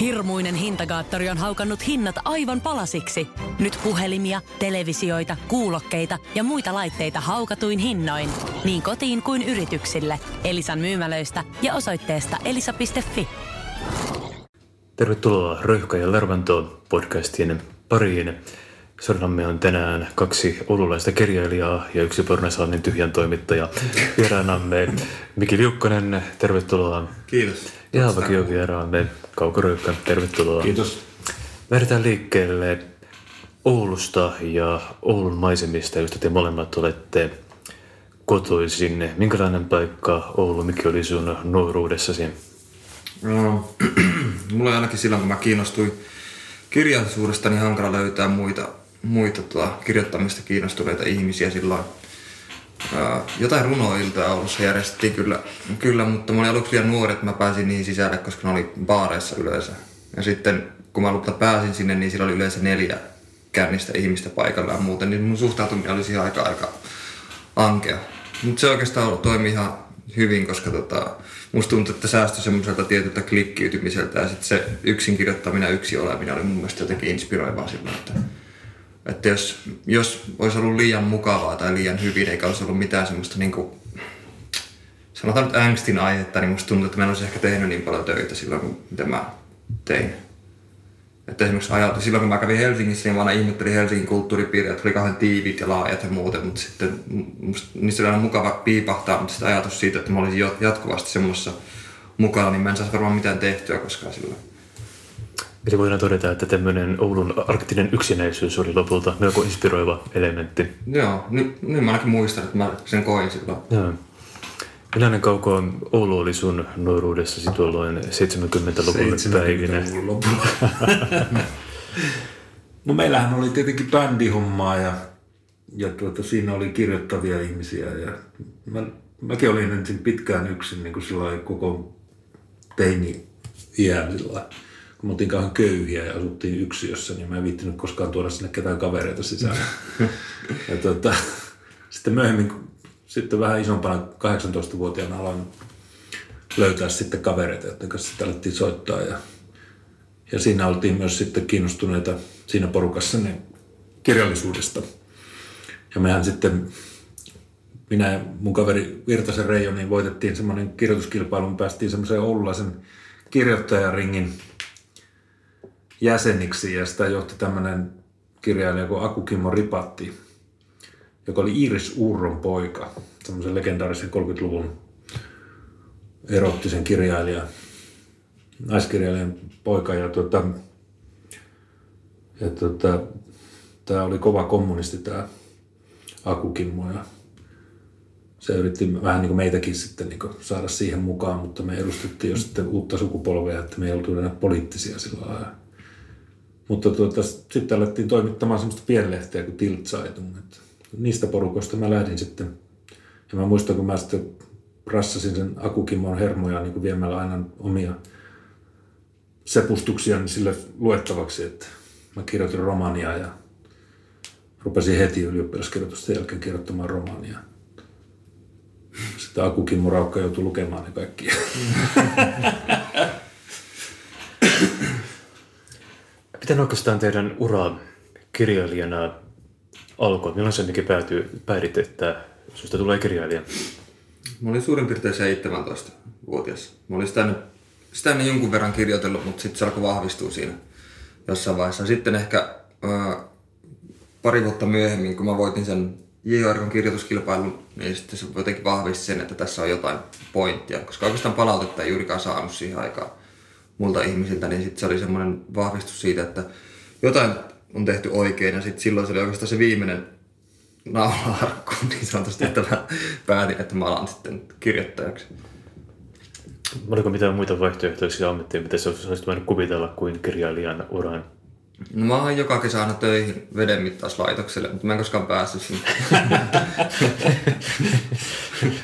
Hirmuinen hintakaattori on haukannut hinnat aivan palasiksi. Nyt puhelimia, televisioita, kuulokkeita ja muita laitteita haukatuin hinnoin. Niin kotiin kuin yrityksille. Elisan myymälöistä ja osoitteesta elisa.fi. Tervetuloa Röyhkä ja Lervanto podcastien pariin. Sornamme on tänään kaksi oululaista kirjailijaa ja yksi Pornasalmin tyhjän toimittaja. Vieraanamme Miki Liukkonen, tervetuloa. Kiitos. Ja vakiovieraamme Kauko Röyhkä, tervetuloa. Kiitos. Lähdetään liikkeelle Oulusta ja Oulun maisemista, joista te molemmat olette kotoisin. Minkälainen paikka Oulu, mikä oli sun nuoruudessasi? No, mulla ainakin silloin, kun mä kiinnostuin kirjallisuudesta, niin hankala löytää muita, muita tuota, kirjoittamista kiinnostuneita ihmisiä silloin. Ää, jotain runoilta Oulussa järjestettiin kyllä, kyllä, mutta mä olin aluksi liian nuori, että mä pääsin niihin sisälle, koska ne oli baareissa yleensä. Ja sitten kun mä lopulta pääsin sinne, niin siellä oli yleensä neljä kännistä ihmistä paikalla ja muuten, niin mun suhtautuminen oli siihen aika aika ankea. Mutta se oikeastaan toimi ihan hyvin, koska tota, musta tuntuu, että säästyi semmoiselta tietyltä klikkiytymiseltä ja sitten se yksin kirjoittaminen ja yksi oleminen oli mun mielestä jotenkin inspiroivaa silloin, että, että jos, jos olisi ollut liian mukavaa tai liian hyvin eikä olisi ollut mitään semmoista niin kuin, sanotaan nyt ängstin aihetta, niin musta tuntuu, että mä en olisi ehkä tehnyt niin paljon töitä silloin, mitä mä tein. Että esimerkiksi ajatus, silloin kun mä kävin Helsingissä, niin mä aina ihmettelin Helsingin kulttuuripiiriä, että oli kauhean tiivit ja laajat ja muuten, mutta sitten musta, niissä oli aina mukava piipahtaa, mutta sitten ajatus siitä, että mä olisin jatkuvasti semmoisessa mukana, niin mä en saisi varmaan mitään tehtyä koskaan silloin. Eli voidaan todeta, että tämmöinen Oulun arktinen yksinäisyys oli lopulta melko inspiroiva elementti. Joo, nyt, nyt mä ainakin muistan, että mä sen koin silloin. Joo. Millainen kauko Oulu oli sun nuoruudessasi tuolloin 70-luvun 70 päivinä? 70 lopulla. no meillähän oli tietenkin bändihommaa ja, ja tuota, siinä oli kirjoittavia ihmisiä. Ja mä, mäkin olin ensin pitkään yksin niin kuin koko teini iän kun me oltiin kauhean köyhiä ja asuttiin yksiössä, niin mä en viittinyt koskaan tuoda sinne ketään kavereita sisään. ja tuota, sitten myöhemmin, sitten vähän isompana 18-vuotiaana aloin löytää sitten kavereita, joiden kanssa sitten alettiin soittaa. Ja, ja siinä oltiin myös sitten kiinnostuneita siinä porukassa niin kirjallisuudesta. Ja mehän sitten, minä ja mun kaveri Virtasen Reijo, niin voitettiin semmoinen kirjoituskilpailu. Me päästiin semmoiseen oululaisen kirjoittajaringin jäseniksi ja sitä johti tämmöinen kirjailija kuin Aku Kimmo Ripatti, joka oli Iris Uurron poika, semmoisen legendaarisen 30-luvun erottisen kirjailijan, naiskirjailijan poika. Ja, tuota, ja tuota, tämä oli kova kommunisti tämä Aku Kimmo ja se yritti vähän niin kuin meitäkin sitten niin kuin saada siihen mukaan, mutta me edustettiin jo sitten uutta sukupolvea, että me ei oltu enää poliittisia sillä lailla. Mutta tuota, sitten alettiin toimittamaan semmoista pienlehteä kuin Tiltzeitung. Niistä porukoista mä lähdin sitten. Ja mä muistan, kun mä sitten rassasin sen Akukimon hermoja niin kuin viemällä aina omia sepustuksia niin sille luettavaksi, että mä kirjoitin romania ja rupesin heti ylioppilaskirjoitusten jälkeen kirjoittamaan romania. Sitten Akukimmo Raukka joutui lukemaan ne kaikki. Miten oikeastaan teidän ura kirjailijana alkoi? Milloin se mikä päätyi, päätit, että sinusta tulee kirjailija? Mä olin suurin piirtein 17-vuotias. Mä olin sitä, sitä ennen jonkun verran kirjoitellut, mutta sitten se alkoi vahvistua siinä jossain vaiheessa. Sitten ehkä ää, pari vuotta myöhemmin, kun mä voitin sen J.R. kirjoituskilpailun, niin sitten se jotenkin vahvisti sen, että tässä on jotain pointtia. Koska oikeastaan palautetta ei juurikaan saanut siihen aikaan multa ihmisiltä, niin sitten se oli semmoinen vahvistus siitä, että jotain on tehty oikein ja sitten silloin se oli oikeastaan se viimeinen naulaarkku niin sanotusti, että mä päätin, että mä alan sitten kirjoittajaksi. Oliko mitään muita vaihtoehtoisia ammatteja, mitä sä olisit voinut kuvitella kuin kirjailijan uran? No mä oon joka kesä aina töihin vedenmittauslaitokselle, mutta mä en koskaan päässyt sinne.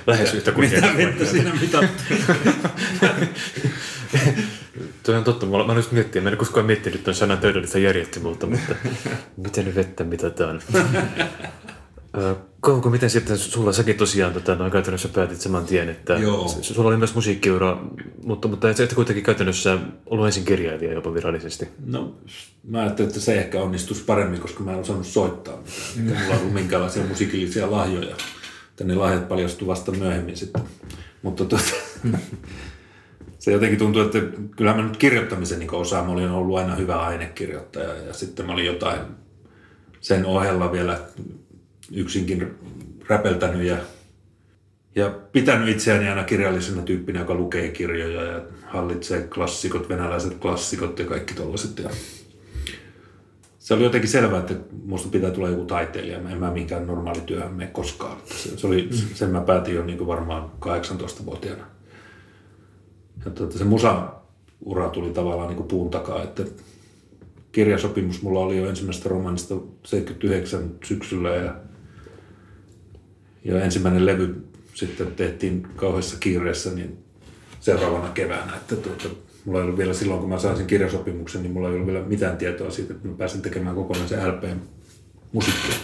Lähes yhtä kuin Mitä vettä siinä mitattiin? Tuo on totta. Mä olen just miettiä, mä en koskaan miettinyt tuon sanan täydellistä järjestelmältä, mutta miten vettä mitataan? Kauko, miten sitten sulla, säkin tosiaan tota, noin käytännössä päätit saman tien, että Joo. sulla oli myös musiikkiura, mutta, mutta et, et kuitenkin käytännössä ollut ensin kirjailija jopa virallisesti. No, mä ajattelin, että se ehkä onnistuisi paremmin, koska mä en osannut soittaa mitään. Eikä mulla ollut minkäänlaisia musiikillisia lahjoja. Että ne lahjat paljastuivat vasta myöhemmin sitten. Mutta tuota, se jotenkin tuntuu, että kyllä mä nyt kirjoittamisen niin osaan. Mä olin ollut aina hyvä ainekirjoittaja ja sitten mä olin jotain sen ohella vielä yksinkin räpeltänyt ja, ja pitänyt itseäni aina kirjallisena tyyppinä, joka lukee kirjoja ja hallitsee klassikot, venäläiset klassikot ja kaikki tollaset. Ja se oli jotenkin selvää, että musta pitää tulla joku taiteilija. En mä minkään normaali työhön mene koskaan. Se, se oli, sen mä päätin jo niin varmaan 18-vuotiaana. Tuota, se musa-ura tuli tavallaan niin kuin puun takaa, että kirjasopimus mulla oli jo ensimmäisestä romanista 79 syksyllä ja, ja ensimmäinen levy sitten tehtiin kauheassa kiireessä niin seuraavana keväänä. Että tuota, mulla ei ollut vielä silloin, kun mä sain sen kirjasopimuksen, niin mulla ei ollut vielä mitään tietoa siitä, että mä pääsin tekemään kokonaisen LPn musiikkia.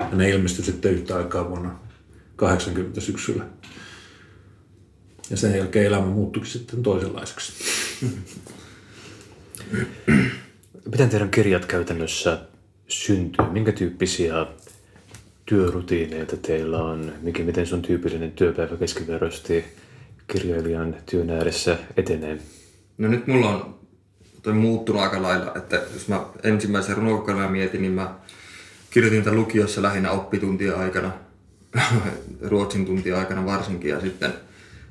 Ja ne ilmestyi sitten yhtä aikaa vuonna 80 syksyllä. Ja sen jälkeen elämä muuttui sitten toisenlaiseksi. Miten teidän kirjat käytännössä syntyy? Minkä tyyppisiä työrutiineita teillä on? Mikä, miten sun tyypillinen työpäivä keskiverrosti kirjailijan työn ääressä etenee? No nyt mulla on toi muuttunut aika lailla, että jos mä ensimmäisen runokokoelman mietin, niin mä kirjoitin tätä lukiossa lähinnä oppituntia aikana, ruotsin tuntia aikana varsinkin, ja sitten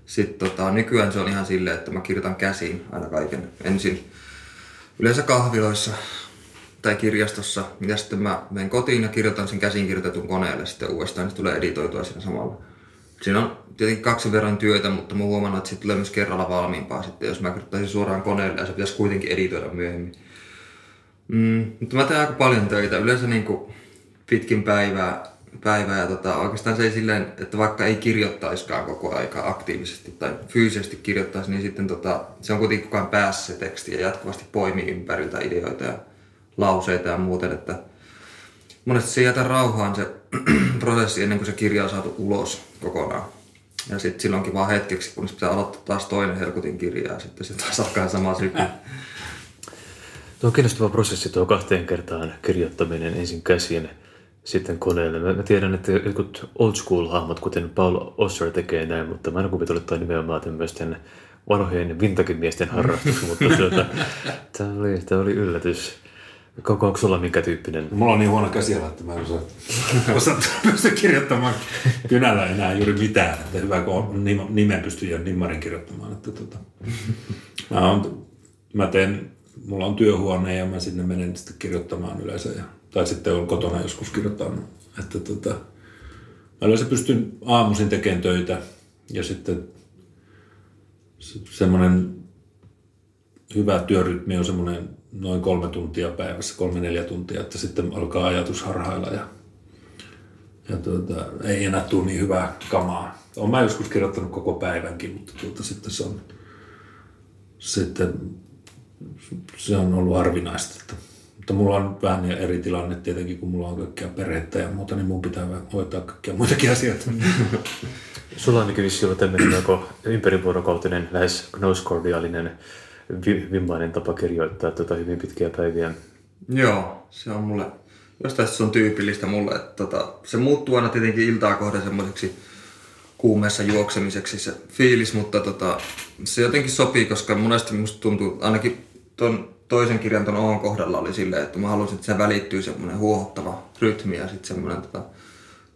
sit tota, nykyään se on ihan silleen, että mä kirjoitan käsiin aina kaiken ensin. Yleensä kahviloissa tai kirjastossa, ja sitten mä menen kotiin ja kirjoitan sen käsin kirjoitetun koneelle sitten uudestaan, niin se tulee editoitua siinä samalla. Siinä on tietenkin kaksi verran työtä, mutta mä huomannut, että siitä tulee myös kerralla valmiimpaa sitten, jos mä kirjoittaisin suoraan koneelle ja se pitäisi kuitenkin editoida myöhemmin. Mm, mutta mä teen aika paljon töitä, yleensä niin kuin pitkin päivää, päivää ja tota, oikeastaan se ei silleen, että vaikka ei kirjoittaiskaan koko aika aktiivisesti tai fyysisesti kirjoittaisi, niin sitten tota, se on kuitenkin koko ajan päässä se teksti ja jatkuvasti poimii ympäriltä ideoita ja lauseita ja muuten, että monesti se jätä rauhaan se prosessi ennen kuin se kirja on saatu ulos kokonaan. Ja sitten silloinkin vaan hetkeksi, kun pitää aloittaa taas toinen Helkutin kirja ja sitten se taas alkaa sama sykli. Tuo on kiinnostava prosessi tuo kahteen kertaan kirjoittaminen ensin käsin, sitten koneelle. Mä, mä tiedän, että jotkut old school hahmot, kuten Paul Osser tekee näin, mutta mä en kuvitellut, että toi nimenomaan tämmöisten vanhojen vintage-miesten harrastus, mutta tuota, tämä oli, tää oli yllätys. Koko onko sulla minkä tyyppinen? Mulla on niin huono käsiala, että mä en osaa, osaa pysty kirjoittamaan kynällä enää juuri mitään. Että hyvä, kun on nim- nimen pystyy jo nimmarin kirjoittamaan. Että tota, mä, on, mä teen, mulla on työhuone ja mä sinne menen sitten kirjoittamaan yleensä. Ja, tai sitten on kotona joskus kirjoittanut. Että tota, mä yleensä pystyn aamuisin tekemään töitä ja sitten se- semmoinen hyvä työrytmi on semmoinen noin kolme tuntia päivässä, kolme neljä tuntia, että sitten alkaa ajatus harhailla ja, ja tuota, ei enää tule niin hyvää kamaa. Olen mä joskus kirjoittanut koko päivänkin, mutta tuota, sitten se on, sitten se on ollut harvinaista. Että, mutta mulla on vähän eri tilanne tietenkin, kun mulla on kaikkea perhettä ja muuta, niin mun pitää hoitaa kaikkia muitakin asioita. Sulla on vissi ollut tämmöinen melko ympärivuorokautinen, lähes nouskordiaalinen, vi- vimmainen tapa kirjoittaa tota hyvin pitkiä päiviä. Joo, se on mulle, jostain se on tyypillistä mulle, että tota, se muuttuu aina tietenkin iltaa kohden semmoiseksi kuumeessa juoksemiseksi se fiilis, mutta tota, se jotenkin sopii, koska monesti musta tuntuu, ainakin ton toisen kirjan ton Oon kohdalla oli silleen, että mä halusin, että se välittyy semmoinen huohottava rytmi ja sitten semmoinen tota,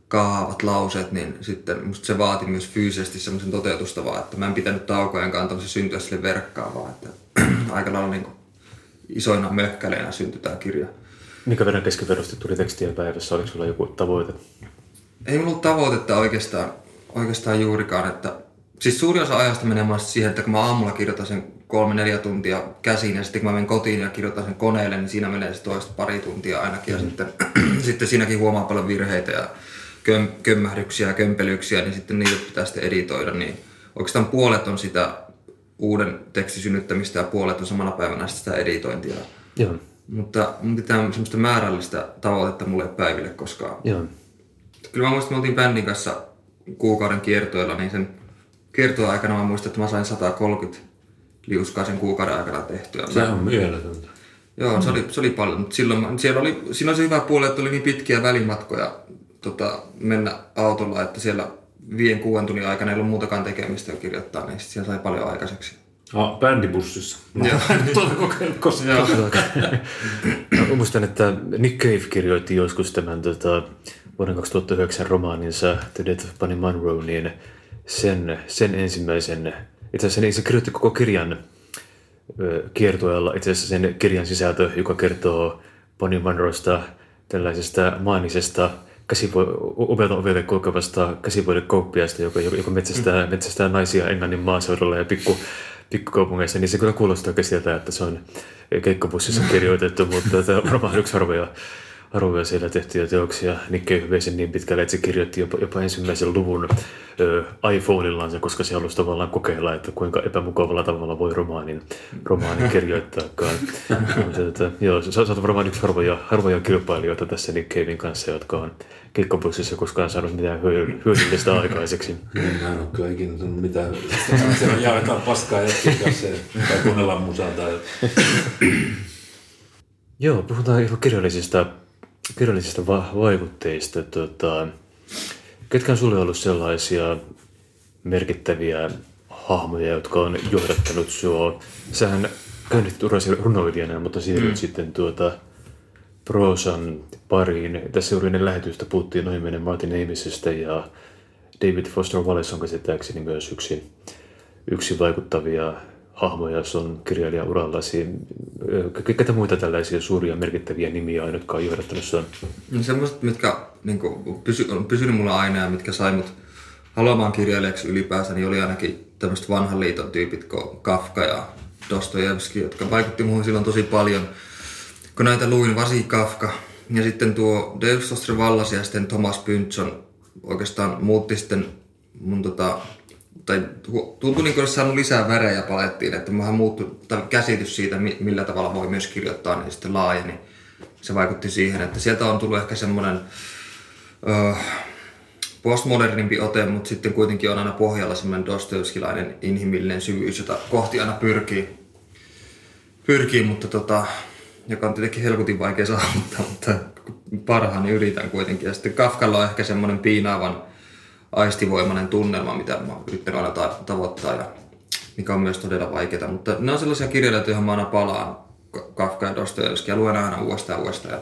kaavat lauseet, niin sitten musta se vaati myös fyysisesti semmoisen toteutusta vaan, että mä en pitänyt taukojenkaan tämmöisen syntyä sille verkkaa vaan, että aika lailla niin isoina möhkäleinä syntyi tämä kirja. Minkä verran keskiverrosti tuli tekstiä päivässä? Oliko sulla joku tavoite? Ei mulla ollut tavoitetta oikeastaan, oikeastaan juurikaan, että siis suuri osa ajasta menee siihen, että kun mä aamulla kirjoitan sen kolme neljä tuntia käsiin ja sitten kun mä menen kotiin ja kirjoitan sen koneelle, niin siinä menee se toista pari tuntia ainakin ja sitten, sitten siinäkin huomaa paljon virheitä ja köm, kömmähdyksiä ja kömpelyksiä, niin sitten niitä pitää sitten editoida, niin oikeastaan puolet on sitä uuden tekstin synnyttämistä ja puolet on samana päivänä sitä editointia. Joo. Mutta mun pitää semmoista määrällistä tavoitetta mulle päiville koskaan Joo. Kyllä mä muistan, että me oltiin bändin kanssa kuukauden kiertoilla, niin sen kiertoa aikana mä muistan, että mä sain 130 liuskaa sen kuukauden aikana tehtyä. Se on mieletöntä. Joo, se oli, se oli paljon, mutta silloin, siellä oli, siinä oli se hyvä puoli, että oli niin pitkiä välimatkoja tota, mennä autolla, että siellä viien kuuden tunnin aikana ei ollut muutakaan tekemistä kirjoittaa, niin siellä sai paljon aikaiseksi. Ah, bändibussissa. Mä Joo. en nyt ole kokeillut koskaan. Joo. Mä muistan, että Nick Cave kirjoitti joskus tämän tota, vuoden 2009 romaaninsa The Death of Bunny Monroe, niin sen, sen ensimmäisen, itse asiassa niin se kirjoitti koko kirjan kiertueella, itse asiassa sen kirjan sisältö, joka kertoo Bonnie Monroesta tällaisesta maanisesta ovelta ovelle kulkevasta käsivoidekauppiasta, joka, joka metsästää, metsästää naisia Englannin maaseudulla ja pikku, pikkukaupungeissa, niin se kyllä kuulostaa siltä, että se on keikkabussissa kirjoitettu, mutta tämä on varmaan yksi harvoja, harvoja siellä tehtyjä teoksia. Nick Cave sen niin pitkälle, että se kirjoitti jopa, jopa ensimmäisen luvun ö, iPhoneillaan, koska se halusi tavallaan kokeilla, että kuinka epämukavalla tavalla voi romaanin, romaanin kirjoittaakaan. mutta, että, joo, sä, sä oot varmaan yksi harvoja, harvoja kilpailijoita tässä Nick Cavein kanssa, jotka on keikkabussissa koskaan saanut mitään hyö- hyödyllistä aikaiseksi. Mä en ole kyllä ikinä tullut mitään. Siellä jaetaan paskaa jätkien kanssa tai kuunnellaan musaa tai... Joo, puhutaan ihan kirjallisista, kirjallisista va- vaikutteista. Tota, ketkä on sulle ollut sellaisia merkittäviä hahmoja, jotka on johdattanut sinua? Sähän käynnitit urasi runoilijana, mutta siirryt mm. sitten tuota proosan pariin. Tässä juuri ennen lähetystä puhuttiin noin Martin Amisestä ja David Foster Wallace on käsittääkseni myös yksi, yksi vaikuttavia hahmoja sun kirjailijaurallasi. Ke- Ketä muita tällaisia suuria merkittäviä nimiä on, jotka on johdattanut sun? Niin semmoiset, mitkä niin kuin, pysy, on pysynyt mulla aina ja mitkä sai mut haluamaan kirjailijaksi ylipäänsä, niin oli ainakin tämmöiset vanhan liiton tyypit kuin Kafka ja Dostojevski, jotka vaikutti muuhun silloin tosi paljon. Kun näitä luin, varsinkin Kafka. Ja sitten tuo Dave Wallace ja sitten Thomas Pynchon oikeastaan muutti sitten mun tota, tai tuntui niin kuin olisi saanut lisää värejä palettiin, että vähän muuttui, tai käsitys siitä, mi- millä tavalla voi myös kirjoittaa, niin sitten laajeni. Se vaikutti siihen, että sieltä on tullut ehkä semmoinen ö, postmodernimpi ote, mutta sitten kuitenkin on aina pohjalla semmoinen Dostoevskilainen inhimillinen syvyys, jota kohti aina pyrkii, pyrkii mutta tota, joka on tietenkin helkutin vaikea saavuttaa, mutta parhaani yritän kuitenkin. Ja sitten Kafkalla on ehkä semmoinen piinaavan aistivoimainen tunnelma, mitä mä oon yrittänyt aina ta- tavoittaa ja mikä on myös todella vaikeaa. Mutta ne on sellaisia kirjailijoita, joihin mä aina palaan. Ka- Kafka ja Dostoevski ja luen aina uudestaan uudestaan. Ja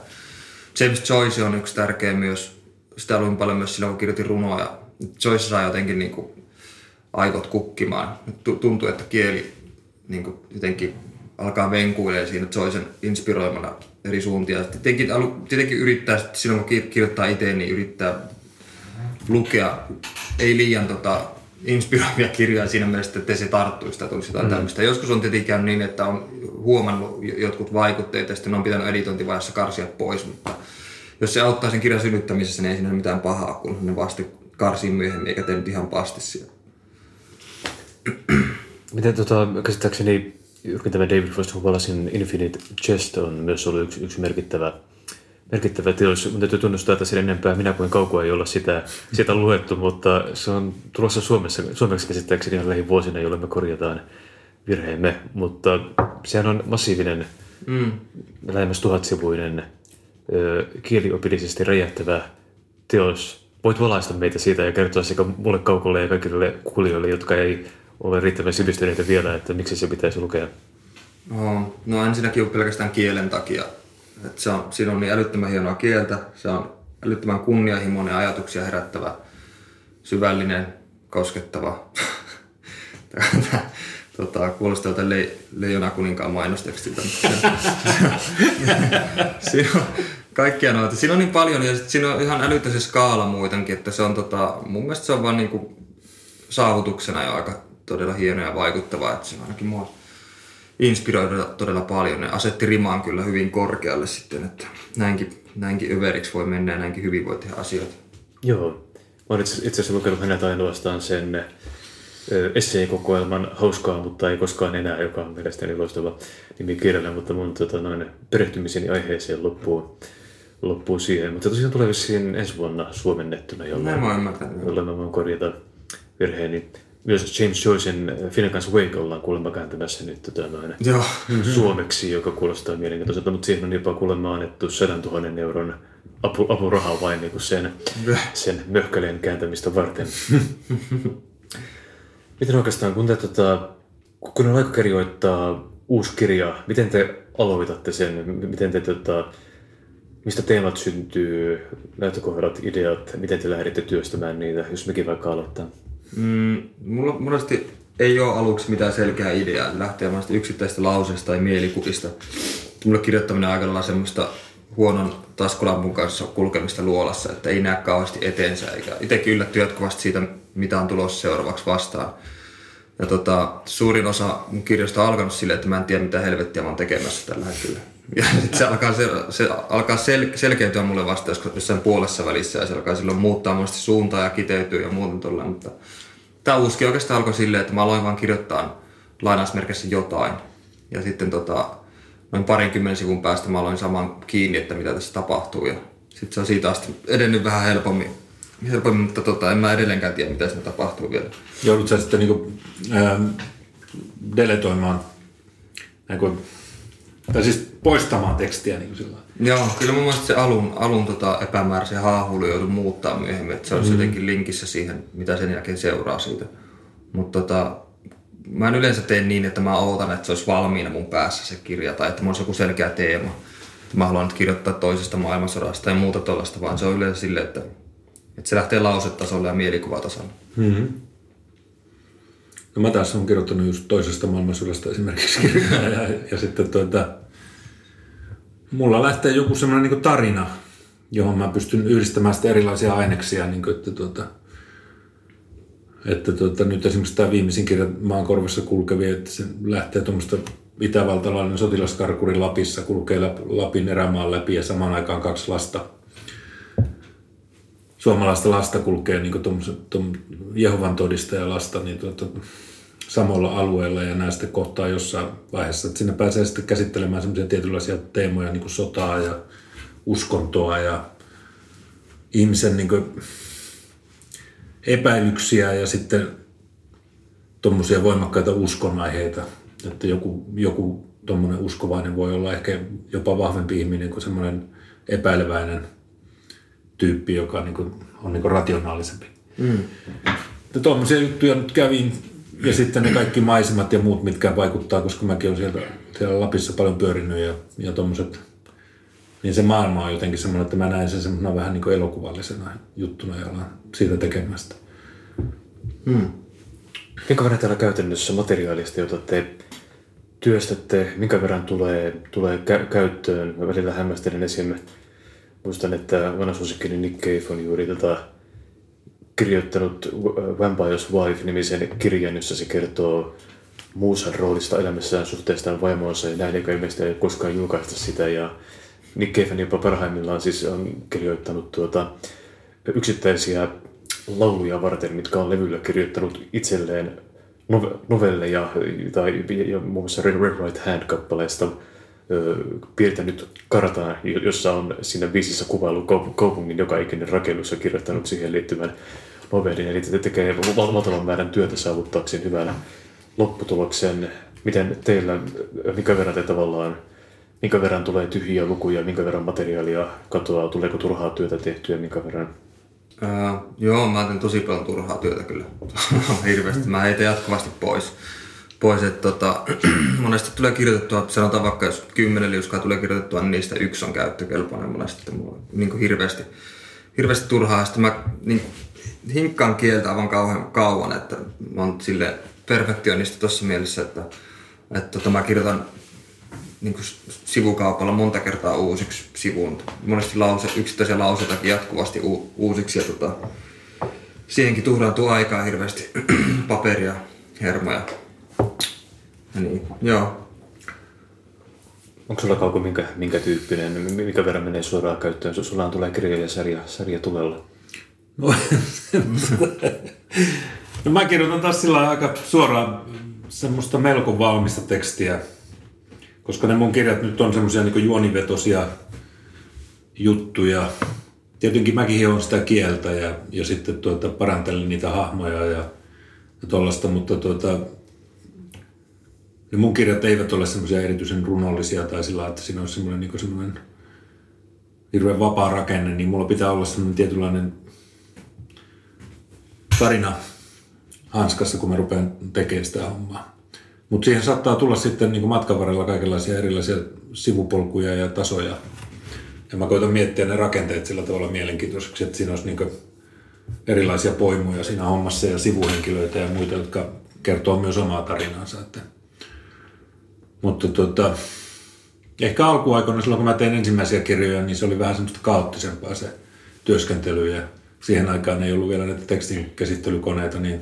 James Joyce on yksi tärkeä myös. Sitä luin paljon myös silloin, kun kirjoitin runoja. Joyce saa jotenkin niin kuin aivot kukkimaan. Tu- Tuntuu, että kieli niin kuin jotenkin alkaa venkuilee siinä Joycen inspiroimana eri suuntia. Tietenkin, tietenkin yrittää, silloin kun ki- kirjoittaa itse, niin yrittää lukea ei liian tota, inspiroivia kirjoja siinä mielessä, että se tarttuisi tai tulisi jotain mm. tämmöistä. Joskus on tietenkin käynyt niin, että on huomannut jotkut vaikutteet ja sitten on pitänyt editointivaiheessa karsia pois, mutta jos se auttaa sen kirjan synnyttämisessä, niin ei siinä ole mitään pahaa, kun ne vasta karsii myöhemmin eikä tee nyt ihan pastissa. Miten tota, käsittääkseni juuri tämä David Foster Wallacein Infinite Jest on myös ollut yksi, yksi merkittävä, merkittävä teos. Mun täytyy tunnustaa, että sen enempää minä kuin kaukoa ei olla sitä, sitä luettu, mutta se on tulossa Suomessa, suomeksi käsittääkseni ihan lähivuosina, jolloin me korjataan virheemme. Mutta sehän on massiivinen, mm. lähemmäs tuhatsivuinen, kieliopillisesti räjähtävä teos. Voit valaista meitä siitä ja kertoa sekä mulle kaukolle ja kaikille kuulijoille, jotka ei ole riittävän sivistyneitä vielä, että miksi se pitäisi lukea. No, no ensinnäkin pelkästään kielen takia. Et se on, siinä on niin älyttömän hienoa kieltä, se on älyttömän kunnianhimoinen, ajatuksia herättävä, syvällinen, koskettava. Tota, kuulostaa tältä le, Leijona kuninkaan mainostekstiltä. siinä on kaikkia noita. Siinä on niin paljon ja siinä on ihan älytön se skaala muutenkin, että se on tota, mun mielestä se on vaan niinku saavutuksena jo aika todella hieno ja vaikuttava, että se on ainakin mua inspiroi todella, paljon. Ne asetti rimaan kyllä hyvin korkealle sitten, että näinkin, näinkin överiksi voi mennä ja näinkin hyvin voi tehdä asioita. Joo. Mä itse itse asiassa lukenut hänet ainoastaan sen ö, esseekokoelman Hauskaa, mutta ei koskaan enää, joka on mielestäni loistava nimi kirjalle, mutta mun tota, noin, perehtymiseni aiheeseen loppuu, loppuu siihen. Mutta se tosiaan tulee vissiin ensi vuonna suomennettuna, Näin jolla, mä jolla mä voin korjata virheeni. Myös James Joycein Finnegan's Wake ollaan kuulemma kääntämässä nyt tota, noin Joo. suomeksi, joka kuulostaa mielenkiintoiselta, mutta siihen on jopa kuulemma annettu 100 000 euron apu, apurahaa vain niin kuin sen, sen möhkäleen kääntämistä varten. Miten oikeastaan, kun, te, tota, kun on aika kirjoittaa uusi kirja, miten te aloitatte sen? Miten te, tota, mistä teemat syntyy, lähtökohdat, ideat, miten te lähdette työstämään niitä, jos mekin vaikka aloittaa? Mm, mulla monesti ei ole aluksi mitään selkeää ideaa, lähtee vaan yksittäistä lauseesta tai mielikuvista. Mulle kirjoittaminen on aika lailla semmoista huonon taskulampun kanssa kulkemista luolassa, että ei näe kauheasti eteensä, eikä itsekin yllätty jatkuvasti siitä, mitä on tulossa seuraavaksi vastaan. Ja tota, suurin osa mun kirjoista on alkanut silleen, että mä en tiedä mitä helvettiä mä oon tekemässä tällä hetkellä. Ja se alkaa, se, se alkaa sel, selkeytyä mulle vasta jos- jossain puolessa välissä ja se alkaa silloin muuttaa monesti suuntaa ja kiteytyy ja muuten tolleen, mutta Tämä uusikin oikeastaan alkoi silleen, että mä aloin vaan kirjoittaa lainausmerkissä jotain. Ja sitten tota, noin parinkymmenen sivun päästä mä aloin saman kiinni, että mitä tässä tapahtuu. Ja sitten se on siitä asti edennyt vähän helpommin, helpommin mutta tota, en mä edelleenkään tiedä, mitä siinä tapahtuu vielä. Joudut sä sitten niinku, ähm, deletoimaan, niin kuin, tai siis poistamaan tekstiä niin kuin sillä. Joo, kyllä mun mielestä se alun, alun tota epämääräisen haahuilu joutui muuttaa myöhemmin, että se olisi mm. jotenkin linkissä siihen, mitä sen jälkeen seuraa siitä. Mutta tota, mä en yleensä tee niin, että mä ootan, että se olisi valmiina mun päässä se kirja, tai että mulla olisi joku selkeä teema. Mä haluan nyt kirjoittaa toisesta maailmansodasta ja muuta tuollaista, vaan se on yleensä silleen, että, että se lähtee lausetasolle ja mielikuvatasolle. No mä taas olen kirjoittanut just toisesta maailmansodasta esimerkiksi kirjaa ja, ja sitten tuota, mulla lähtee joku semmoinen niin tarina, johon mä pystyn yhdistämään sitten erilaisia aineksia, niin kuin, että, tuota, että tuota, nyt esimerkiksi tämä viimeisin kirja Maankorvassa kulkevia, että se lähtee tuommoista itävaltalainen sotilaskarkuri Lapissa, kulkee Lapin erämaan läpi ja samaan aikaan kaksi lasta. Suomalaista lasta kulkee niin tuom, Jehovan todistaja lasta niin tuota, samoilla alueilla ja nämä sitten kohtaa jossain vaiheessa. Että siinä pääsee sitten käsittelemään semmoisia tietynlaisia teemoja, niin kuin sotaa ja uskontoa ja ihmisen niin kuin epäilyksiä ja sitten tuommoisia voimakkaita uskonaiheita. Että joku, joku tuommoinen uskovainen voi olla ehkä jopa vahvempi ihminen kuin semmoinen epäileväinen tyyppi, joka niin kuin, on niin kuin rationaalisempi. Mm. Tuommoisia juttuja nyt kävin ja sitten ne kaikki maisemat ja muut, mitkä vaikuttaa, koska mäkin olen sieltä, siellä Lapissa paljon pyörinyt ja, ja tuommoiset, niin se maailma on jotenkin semmoinen, että mä näen sen semmoisena vähän niin kuin elokuvallisena juttuna ja alan siitä tekemästä. Minkä verran täällä käytännössä materiaalista, jota te työstätte, minkä verran tulee, tulee kä- käyttöön? Mä välillä hämmästelen esim. Muistan, että vanha suosikkini Nick Cave on juuri tätä kirjoittanut Vampire's Wife-nimisen kirjan, jossa se kertoo muusan roolista elämässään suhteestaan vaimoonsa ja näin, eikä ilmeisesti ei koskaan julkaista sitä. Ja Nick Cave jopa parhaimmillaan siis on kirjoittanut tuota, yksittäisiä lauluja varten, mitkä on levyllä kirjoittanut itselleen nove- novelleja tai muun muassa Red, Red Right Hand-kappaleesta piirtänyt kartaa, jossa on siinä biisissä kuvailu kaup- kaupungin joka ikinen rakennus ja kirjoittanut siihen liittyvän novellin. Eli te tekee val- valtavan määrän työtä saavuttaakseen hyvän lopputuloksen. Miten teillä, minkä verran te tavallaan, minkä verran tulee tyhjiä lukuja, minkä verran materiaalia katoaa, tuleeko turhaa työtä tehtyä, minkä verran Ää, joo, mä teen tosi paljon turhaa työtä kyllä. Hirveästi. Mä heitän jatkuvasti pois. Pois että tota, monesti tulee kirjoitettua, sanotaan vaikka jos kymmenen liuskaa tulee kirjoitettua, niin niistä yksi on käyttökelpoinen monesti. Että mulla on niin kuin hirveästi, hirveästi turhaa. Sitten mä niin, hinkkaan kieltä aivan kauhean kauan, että mä oon sille perfektionisti tuossa mielessä, että, että tota, mä kirjoitan niin kuin sivukaupalla monta kertaa uusiksi sivun. Monesti lause, yksittäisiä lauseitakin jatkuvasti u, uusiksi ja tota, siihenkin tuhraantuu aikaa hirveästi paperia, hermoja. Niin, joo. Onko sulla kauko minkä, minkä tyyppinen, mikä verran menee suoraan käyttöön? Su- Sulla tulee kirja ja sarja, sarja tulella. No, no mä kirjoitan taas sillä aika suoraan semmoista melko valmista tekstiä, koska ne mun kirjat nyt on semmoisia niin juonivetosia juttuja. Tietenkin mäkin hion sitä kieltä ja, ja sitten tuota, parantelen niitä hahmoja ja, ja tollasta, mutta tuota, ne mun kirjat eivät ole semmoisia erityisen runollisia tai sillä että siinä on semmoinen, niin semmoinen hirveän vapaa rakenne, niin mulla pitää olla semmoinen tietynlainen tarina hanskassa, kun mä rupean tekemään sitä hommaa. Mutta siihen saattaa tulla sitten niin matkan varrella kaikenlaisia erilaisia sivupolkuja ja tasoja. Ja mä koitan miettiä ne rakenteet sillä tavalla mielenkiintoiseksi, että siinä olisi niin erilaisia poimuja siinä hommassa ja sivuhenkilöitä ja muita, jotka kertoo myös omaa tarinaansa. Että. Mutta tuota, ehkä alkuaikoina silloin, kun mä tein ensimmäisiä kirjoja, niin se oli vähän semmoista kaoottisempaa se työskentely ja siihen aikaan ei ollut vielä näitä tekstin käsittelykoneita, niin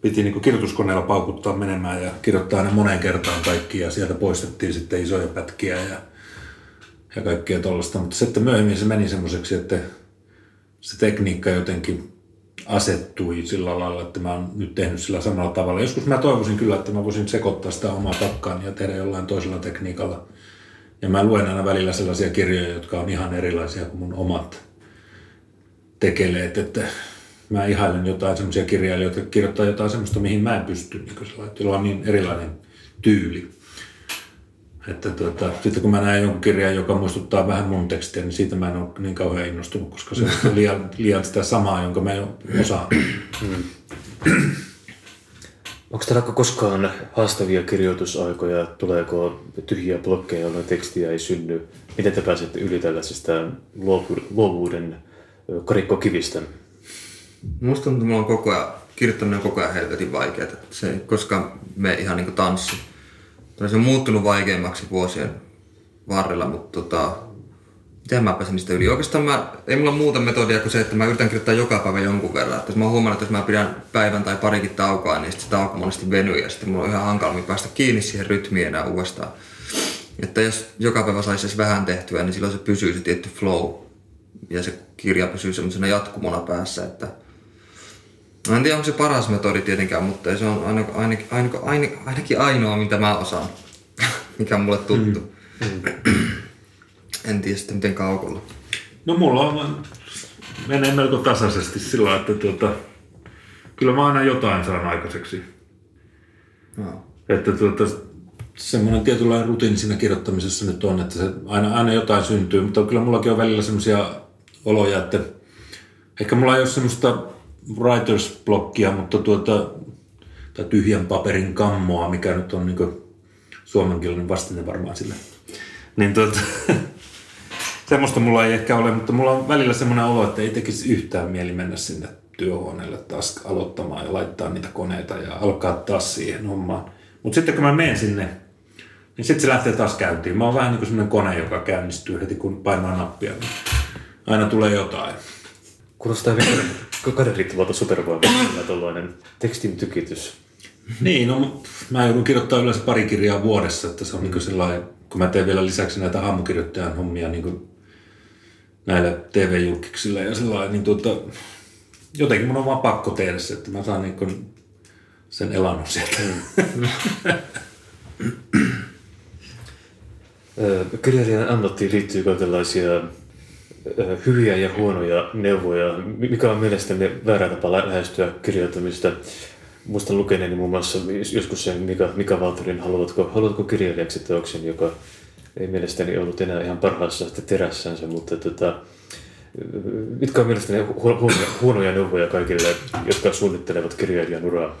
piti niin kirjoituskoneella paukuttaa menemään ja kirjoittaa ne moneen kertaan kaikki ja sieltä poistettiin sitten isoja pätkiä ja, ja kaikkea tuollaista. Mutta sitten myöhemmin se meni semmoiseksi, että se tekniikka jotenkin asettui sillä lailla, että mä oon nyt tehnyt sillä samalla tavalla. Joskus mä toivoisin kyllä, että mä voisin sekoittaa sitä omaa takkaan ja tehdä jollain toisella tekniikalla. Ja mä luen aina välillä sellaisia kirjoja, jotka on ihan erilaisia kuin mun omat tekeleet, että mä ihailen jotain semmoisia kirjailijoita, jotka kirjoittaa jotain semmoista, mihin mä en pysty, niin jolla on niin erilainen tyyli. Että tuota, sitten kun mä näen jonkun kirjan, joka muistuttaa vähän mun tekstiä, niin siitä mä en ole niin kauhean innostunut, koska se on liian, liian sitä samaa, jonka mä osaan. Mm. Onko teillä koskaan haastavia kirjoitusaikoja? Tuleeko tyhjiä blokkeja, jolloin tekstiä ei synny? Miten te pääsette yli tällaisesta luovuuden karikkokivistä? Musta tuntuu, että mulla on koko ajan, kirjoittaminen on koko ajan helvetin vaikeaa. Se ei koskaan mene ihan niin kuin tanssi. Se on muuttunut vaikeammaksi vuosien varrella, mutta tota, miten mä pääsen niistä yli? Oikeastaan mä, ei mulla muuta metodia kuin se, että mä yritän kirjoittaa joka päivä jonkun verran. Että jos mä oon huomannut, että jos mä pidän päivän tai parikin taukoa, niin sitten se tauko monesti venyy ja sitten mulla on ihan hankalammin päästä kiinni siihen rytmiin enää uudestaan. Että jos joka päivä saisi edes vähän tehtyä, niin silloin se pysyy se tietty flow ja se kirja pysyy semmoisena jatkumona päässä, että Mä en tiedä, onko se paras metodi tietenkään, mutta se on ainakin, ainakin, ainakin, ainakin ainoa, mitä mä osaan, mikä on mulle tuttu. Mm. Mm. en tiedä sitten miten kaukolla. No mulla on, menee melko tasaisesti sillä että tuota, kyllä mä aina jotain saan aikaiseksi. No. Että tuota, semmoinen tietynlainen rutiini siinä kirjoittamisessa nyt on, että se aina, aina jotain syntyy, mutta kyllä mullakin on välillä semmoisia oloja, että ehkä mulla ei ole semmoista writers blockia, mutta tuota, tai tyhjän paperin kammoa, mikä nyt on niin suomenkielinen vastine varmaan sille. Niin tuota, semmoista mulla ei ehkä ole, mutta mulla on välillä semmoinen olo, että ei tekisi yhtään mieli mennä sinne työhuoneelle taas aloittamaan ja laittaa niitä koneita ja alkaa taas siihen hommaan. Mutta sitten kun mä menen sinne, niin sitten se lähtee taas käyntiin. Mä oon vähän niin kuin semmoinen kone, joka käynnistyy heti kun painaa nappia. Niin aina tulee jotain. Kuulostaa vielä kaderittavalta supervoimalta tuollainen tekstin tykitys. Niin, no mä joudun kirjoittamaan yleensä pari kirjaa vuodessa, että se on mm. niin sellainen, kun mä teen vielä lisäksi näitä haamukirjoittajan hommia niin näillä TV-julkiksilla ja sellainen, niin tuota, jotenkin mun on vaan pakko tehdä se, että mä saan niin sen elannon sieltä. Mm. Kirjailijan ammattiin liittyy kaikenlaisia hyviä ja huonoja neuvoja. Mikä on mielestäni väärä tapa lähestyä kirjoittamista? Muistan lukeneeni muun muassa joskus sen Mika, Mika Valtorin Haluatko, haluatko kirjailijaksi teoksen, joka ei mielestäni ollut enää ihan parhaassa terässänsä, mutta tota, mitkä on mielestäni huonoja, huonoja neuvoja kaikille, jotka suunnittelevat kirjailijan uraa?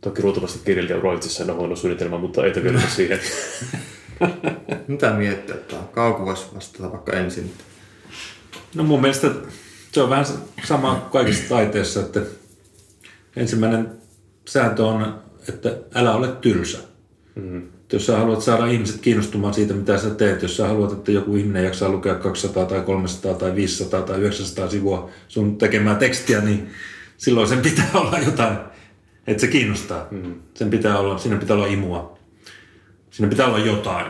Toki luultavasti kirjailijan ura itsessään on huono suunnitelma, mutta ei takana siihen. Mitä miettiä, että voisi vastata vaikka ensin. No mun mielestä se on vähän sama kaikissa taiteissa, että ensimmäinen sääntö on, että älä ole tylsä. Mm. Jos sä haluat saada ihmiset kiinnostumaan siitä, mitä sä teet, jos sä haluat, että joku ihminen jaksaa lukea 200 tai 300 tai 500 tai 900 sivua sun tekemää tekstiä, niin silloin sen pitää olla jotain, että se kiinnostaa. Mm. Sen pitää olla, siinä pitää olla imua. Siinä pitää olla jotain.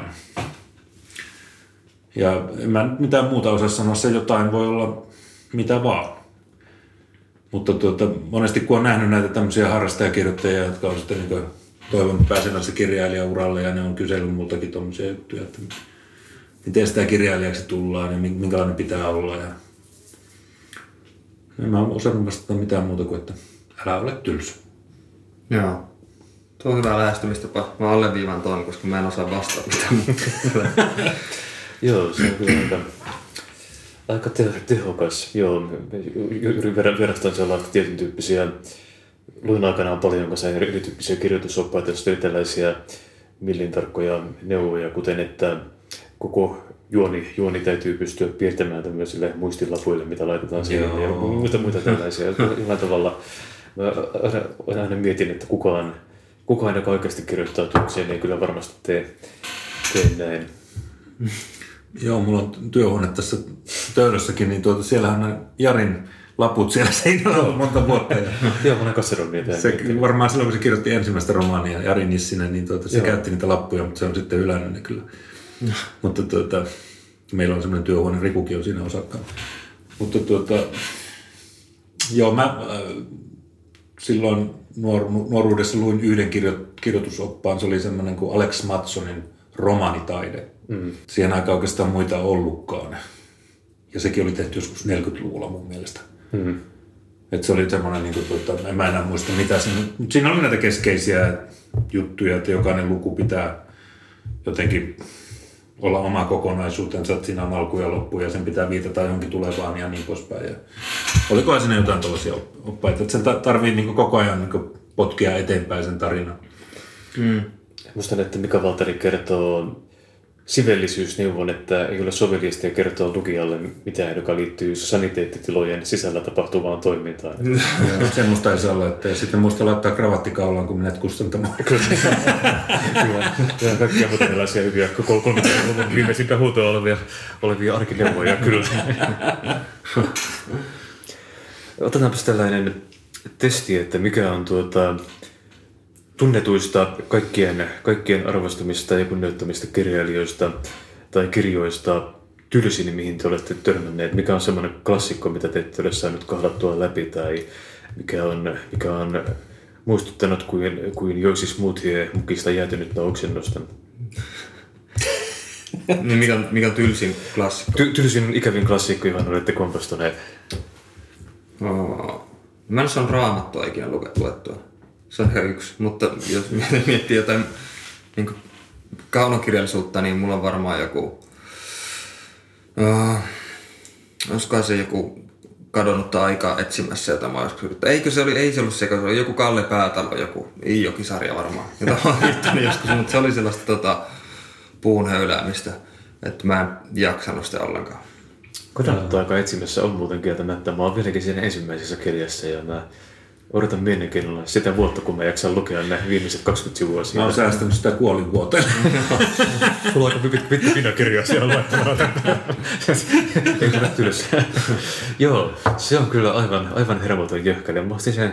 Ja en mä mitään muuta osaa sanoa, se jotain voi olla mitä vaan. Mutta tuota, monesti kun on nähnyt näitä tämmöisiä harrastajakirjoittajia, jotka on sitten niin toivonut pääsemässä kirjailijauralle ja ne on kysellyt multakin tuommoisia juttuja, että miten sitä kirjailijaksi tullaan ja minkälainen pitää olla. Ja en mä osannut vastata mitään muuta kuin, että älä ole tylsä. Joo. Tuo on hyvä lähestymistapa. Mä alleviivaan tuon, koska mä en osaa vastata mitään. Joo, se on kyllä aika, aika te- tehokas. Joo, juuri ver- verrastan sellaisia tietyn tyyppisiä, luin aikanaan paljon kanssa erityyppisiä kirjoitusoppaita, joista oli tällaisia millintarkkoja neuvoja, kuten että koko juoni, juoni täytyy pystyä piirtämään tämmöisille muistilapuille, mitä laitetaan siihen, ja muita, muita tällaisia. Jollain tavalla mä aina, mietin, että kukaan, kukaan joka oikeasti kirjoittaa työkseen ei kyllä varmasti tee, tee näin. Joo, mulla on työhuone tässä töydössäkin, niin tuota, siellähän on Jarin laput siellä seinällä on monta vuotta. Ja Joo, mä olen kassaron niitä. se, varmaan silloin, kun se kirjoitti ensimmäistä romaania, Jari Nissinen, niin tuota, se Joo. käytti niitä lappuja, mutta se on sitten hylännyt ne kyllä. mutta tuota, meillä on semmoinen työhuone, Rikukin on siinä osakkaan. Mutta tuota, joo, mä äh, silloin nuor, nuoruudessa luin yhden kirjo, kirjoitusoppaan, se oli semmoinen kuin Alex Matsonin romaanitaide. Mm. Siihen aikaan oikeastaan muita ollutkaan. Ja sekin oli tehty joskus 40-luvulla mun mielestä. Mm. Et se oli semmoinen, niin kuin, tuota, en mä enää muista mitä siinä, mutta siinä oli näitä keskeisiä juttuja, että jokainen luku pitää jotenkin olla oma kokonaisuutensa, että siinä on alku ja loppu ja sen pitää viitata johonkin tulevaan ja niin poispäin. Ja olikohan siinä jotain tällaisia oppaita, että sen ta- tarvii niin koko ajan niin potkia eteenpäin sen tarinan. Muistan, että Mika Valtari kertoo sivellisyysneuvon, että ei ole sovellista kertoa lukijalle mitään, joka liittyy saniteettitilojen sisällä tapahtuvaan toimintaan. Semmoista ei saa olla, että ja sitten muista laittaa kravattikaulaan, kun menet kustantamaan. Kyllä. Ja kaikkia muuta tällaisia hyviä 30-luvun viimeisintä huutoa olevia, olevia arkineuvoja, kyllä. Otetaanpas tällainen testi, että mikä on tuota, tunnetuista kaikkien, kaikkien arvostamista ja kunnioittamista kirjailijoista tai kirjoista tylsin, mihin te olette törmänneet? Mikä on semmoinen klassikko, mitä te ette ole saanut kahdattua läpi tai mikä on, mikä on muistuttanut kuin, kuin Joisis Muthie mukista jäätynyttä oksennosta? niin mikä, on- mikä on tylsin klassikko? Ty- tylsin ikävin klassikko, johon olette kompastuneet. Oh. Mä en saanut raamattua ikinä luettua. Se on yksi. Mutta jos miettii jotain niin kaunokirjallisuutta, niin mulla on varmaan joku... Uh, olisikohan se joku kadonnutta aikaa etsimässä, jota mä yrittänyt. Eikö se oli, ei se ollut se, se oli joku Kalle Päätalo, joku Iijoki-sarja varmaan, jota mä oon joskus, mutta se oli sellaista tota, puun höyläämistä, että mä en jaksanut sitä ollenkaan. Kodannutta aika etsimässä on muuten kieltämättä. Mä oon vieläkin siinä ensimmäisessä kirjassa ja mä odotan mielenkiinnolla sitä vuotta, kun mä jaksan lukea ne viimeiset 20 sivua Mä siinä. oon säästänyt sitä kuolinvuoteen. Sulla on aika pit- pitkä pinakirja siellä laittuna. Ei tule. Joo, se on kyllä aivan, aivan hermoton jöhkäli. Mä ostin sen,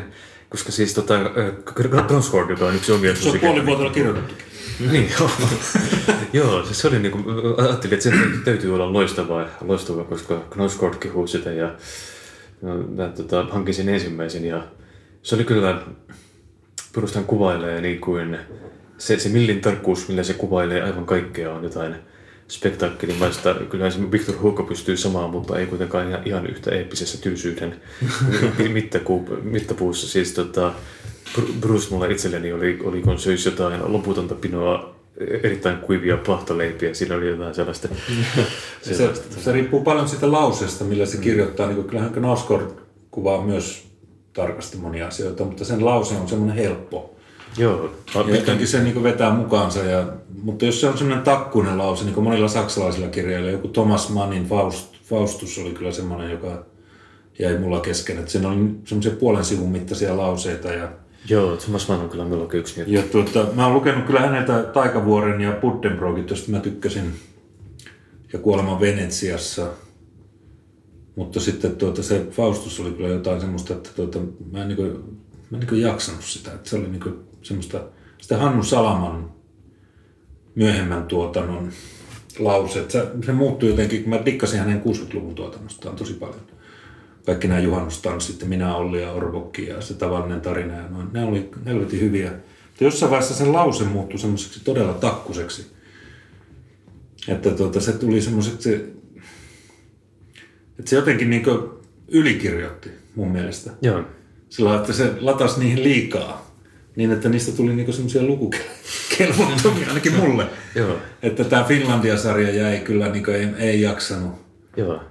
koska siis tota, Gronsword, joka on yksi omia Se on puolivuotella kirjoitettu. Niin, joo. joo, se, se oli niinku, ajattelin, että se täytyy olla loistavaa, loistavaa koska Knosgård kehuu sitä ja no, mä tota, hankin sen ensimmäisen ja se oli kyllä, perustan kuvailee niin kuin se, se millin tarkkuus, millä se kuvailee aivan kaikkea on jotain spektaakkelimaista. Kyllä se Victor Hugo pystyy samaan, mutta ei kuitenkaan ihan, ihan yhtä eeppisessä tylsyyden mittaku- mittapuussa. Siis tota, Bru- Bruce mulla itselleni oli, oli kun söisi jotain loputonta pinoa erittäin kuivia plahtaleipiä. Siinä oli jotain sellaista. Se, sellaista. se riippuu paljon siitä lauseesta, millä se kirjoittaa. Niin kuin, kyllähän Knausgård kuvaa myös tarkasti monia asioita, mutta sen lause on semmoinen helppo. Joo, Ja jotenkin se niin vetää mukaansa. Ja, mutta jos se on semmoinen takkuinen lause, niin kuin monilla saksalaisilla kirjailla, joku Thomas Mannin Faust, Faustus oli kyllä semmoinen, joka jäi mulla kesken. Että siinä oli semmoisia puolen sivun mittaisia lauseita. Ja, Joo, Thomas Mann on kyllä minullakin yksi ja tuota, mä oon lukenut kyllä häneltä Taikavuoren ja Buddenbrogit, josta mä tykkäsin. Ja Kuolema Venetsiassa. Mutta sitten tuota, se Faustus oli kyllä jotain semmoista, että tuota, mä en, niin kuin, mä en niin jaksanut sitä. Että se oli niin kuin semmoista, sitä Hannu Salaman myöhemmän tuotannon lauseet. Se, se muuttui jotenkin, kun mä dikkasin hänen 60-luvun tuotannostaan tosi paljon. Kaikki nämä juhannustanssit, ja minä, Olli ja Orvokki ja se tavallinen tarina ja noin, ne oli helvetin hyviä. Mutta jossain vaiheessa se lause muuttui semmoiseksi todella takkuseksi. Että tuota, se tuli semmoiseksi, että se jotenkin niin ylikirjoitti mun mielestä. Joo. Sillä että se latasi niihin liikaa. Niin, että niistä tuli niinku semmoisia lukukelvottomia ainakin mulle. Joo. Että tämä Finlandia-sarja jäi kyllä, niinku ei, ei jaksanut. Joo.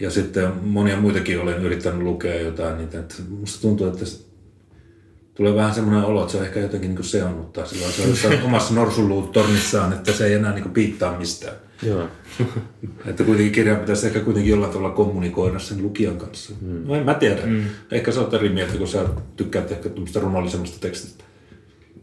Ja sitten monia muitakin olen yrittänyt lukea jotain niitä. Että musta tuntuu, että tulee vähän semmoinen olo, että se on ehkä jotenkin niin seonnuttaa sillä se on omassa norsunluutornissaan, että se ei enää niin piittaa mistään. Joo. että kuitenkin kirja pitäisi ehkä kuitenkin jollain tavalla kommunikoida sen lukijan kanssa. Mm. No en mä tiedä. Mm. Ehkä sä oot eri mieltä, kun sä tykkäät ehkä tuommoista runollisemmasta tekstistä.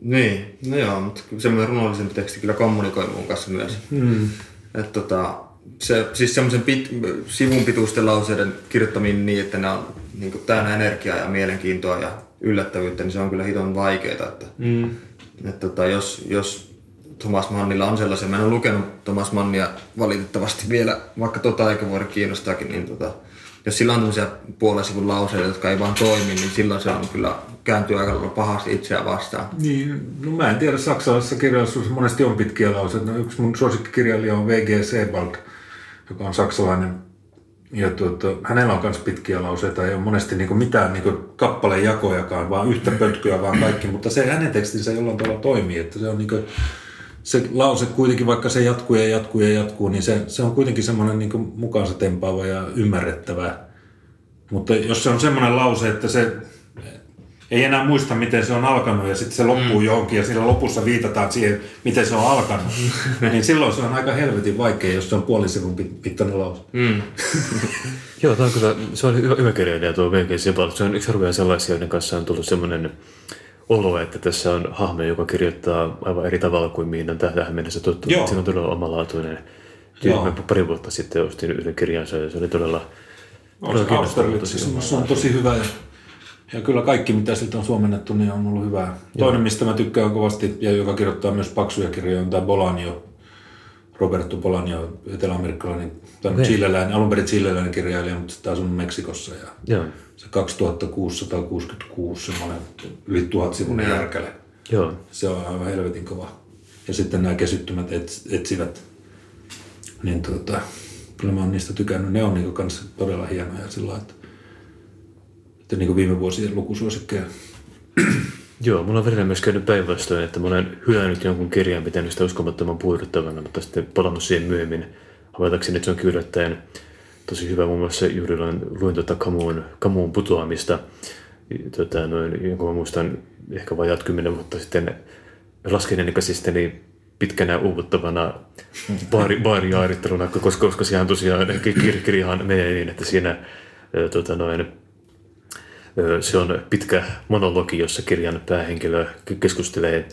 Niin, no joo, mutta semmoinen runollisempi teksti kyllä kommunikoi mun kanssa myös. Mm. Että tota, se, siis semmoisen pit, sivun pituisten lauseiden kirjoittaminen niin, että ne on niin täynnä energiaa ja mielenkiintoa ja yllättävyyttä, niin se on kyllä hiton vaikeaa. Että, mm. että tota, jos, jos Thomas Mannilla on sellaisia, mä en ole lukenut Thomas Mannia valitettavasti vielä, vaikka tota vuori kiinnostaakin, niin tota, jos sillä on tämmöisiä puolen lauseita, jotka ei vaan toimi, niin silloin se on kyllä kääntyy aika pahasti itseään vastaan. Niin, no mä en tiedä, saksalaisessa kirjallisuudessa monesti on pitkiä lauseita. No, yksi mun suosikkikirjailija on V.G. Sebald, joka on saksalainen ja tuota, hänellä on myös pitkiä lauseita, ei ole monesti niinku mitään niinku kappalejakojakaan, vaan yhtä pötkyä, vaan kaikki, mutta se hänen tekstinsä jollain tavalla toimii, että se on niinku, se lause kuitenkin, vaikka se jatkuu ja jatkuu ja jatkuu, niin se, se on kuitenkin semmoinen niinku mukaansa tempaava ja ymmärrettävä. Mutta jos se on semmoinen lause, että se ei enää muista, miten se on alkanut ja sitten se loppuu mm. johonkin ja siinä lopussa viitataan siihen, miten se on alkanut. niin silloin se on aika helvetin vaikea, jos se on puolisivun mittainen lause. Mm. Joo, tämä on kyllä, se on hyvä, hyvä kirjailija tuo V.G. Sebald. Se on yksi harvoja sellaisia, joiden kanssa on tullut semmoinen olo, että tässä on hahmo, joka kirjoittaa aivan eri tavalla kuin mihin on tähän mennessä tuttu. Joo. Siinä on todella omalaatuinen. Joo. pari vuotta sitten ostin yhden kirjansa ja se oli todella, todella Se on tosi hyvä ja ja kyllä kaikki, mitä siltä on suomennettu, niin on ollut hyvää. Joo. Toinen, mistä mä tykkään kovasti ja joka kirjoittaa myös paksuja kirjoja, on tämä Bolanio. Roberto Bolanio, eteläamerikkalainen, tai okay. chileläinen, alun perin chileläinen kirjailija, mutta sitten asunut Meksikossa. Ja Joo. Se 2666, semmoinen yli tuhat sivun järkäle. Joo. Se on aivan helvetin kova. Ja sitten nämä kesyttymät etsivät, niin tuota, kyllä mä oon niistä tykännyt. Ne on niin kanssa todella hienoja sillä että että niin viime vuosien lukusuosikkeja. Joo, mulla on välillä myös käynyt päinvastoin, että mä olen hylännyt jonkun kirjan, pitänyt sitä uskomattoman puuduttavana, mutta sitten palannut siihen myöhemmin havaitakseni, että se on kyllä yllättäen tosi hyvä. Muun muassa juuri luin tuota Kamuun, Kamuun putoamista, tota, noin, jonka mä muistan ehkä vajaat kymmenen vuotta sitten lasken ikäisissäni pitkänä uuvuttavana baari, baarijaaritteluna, koska, koska siihen tosiaan kirjahan menee niin, että siinä tota, noin, se on pitkä monologi, jossa kirjan päähenkilö keskustelee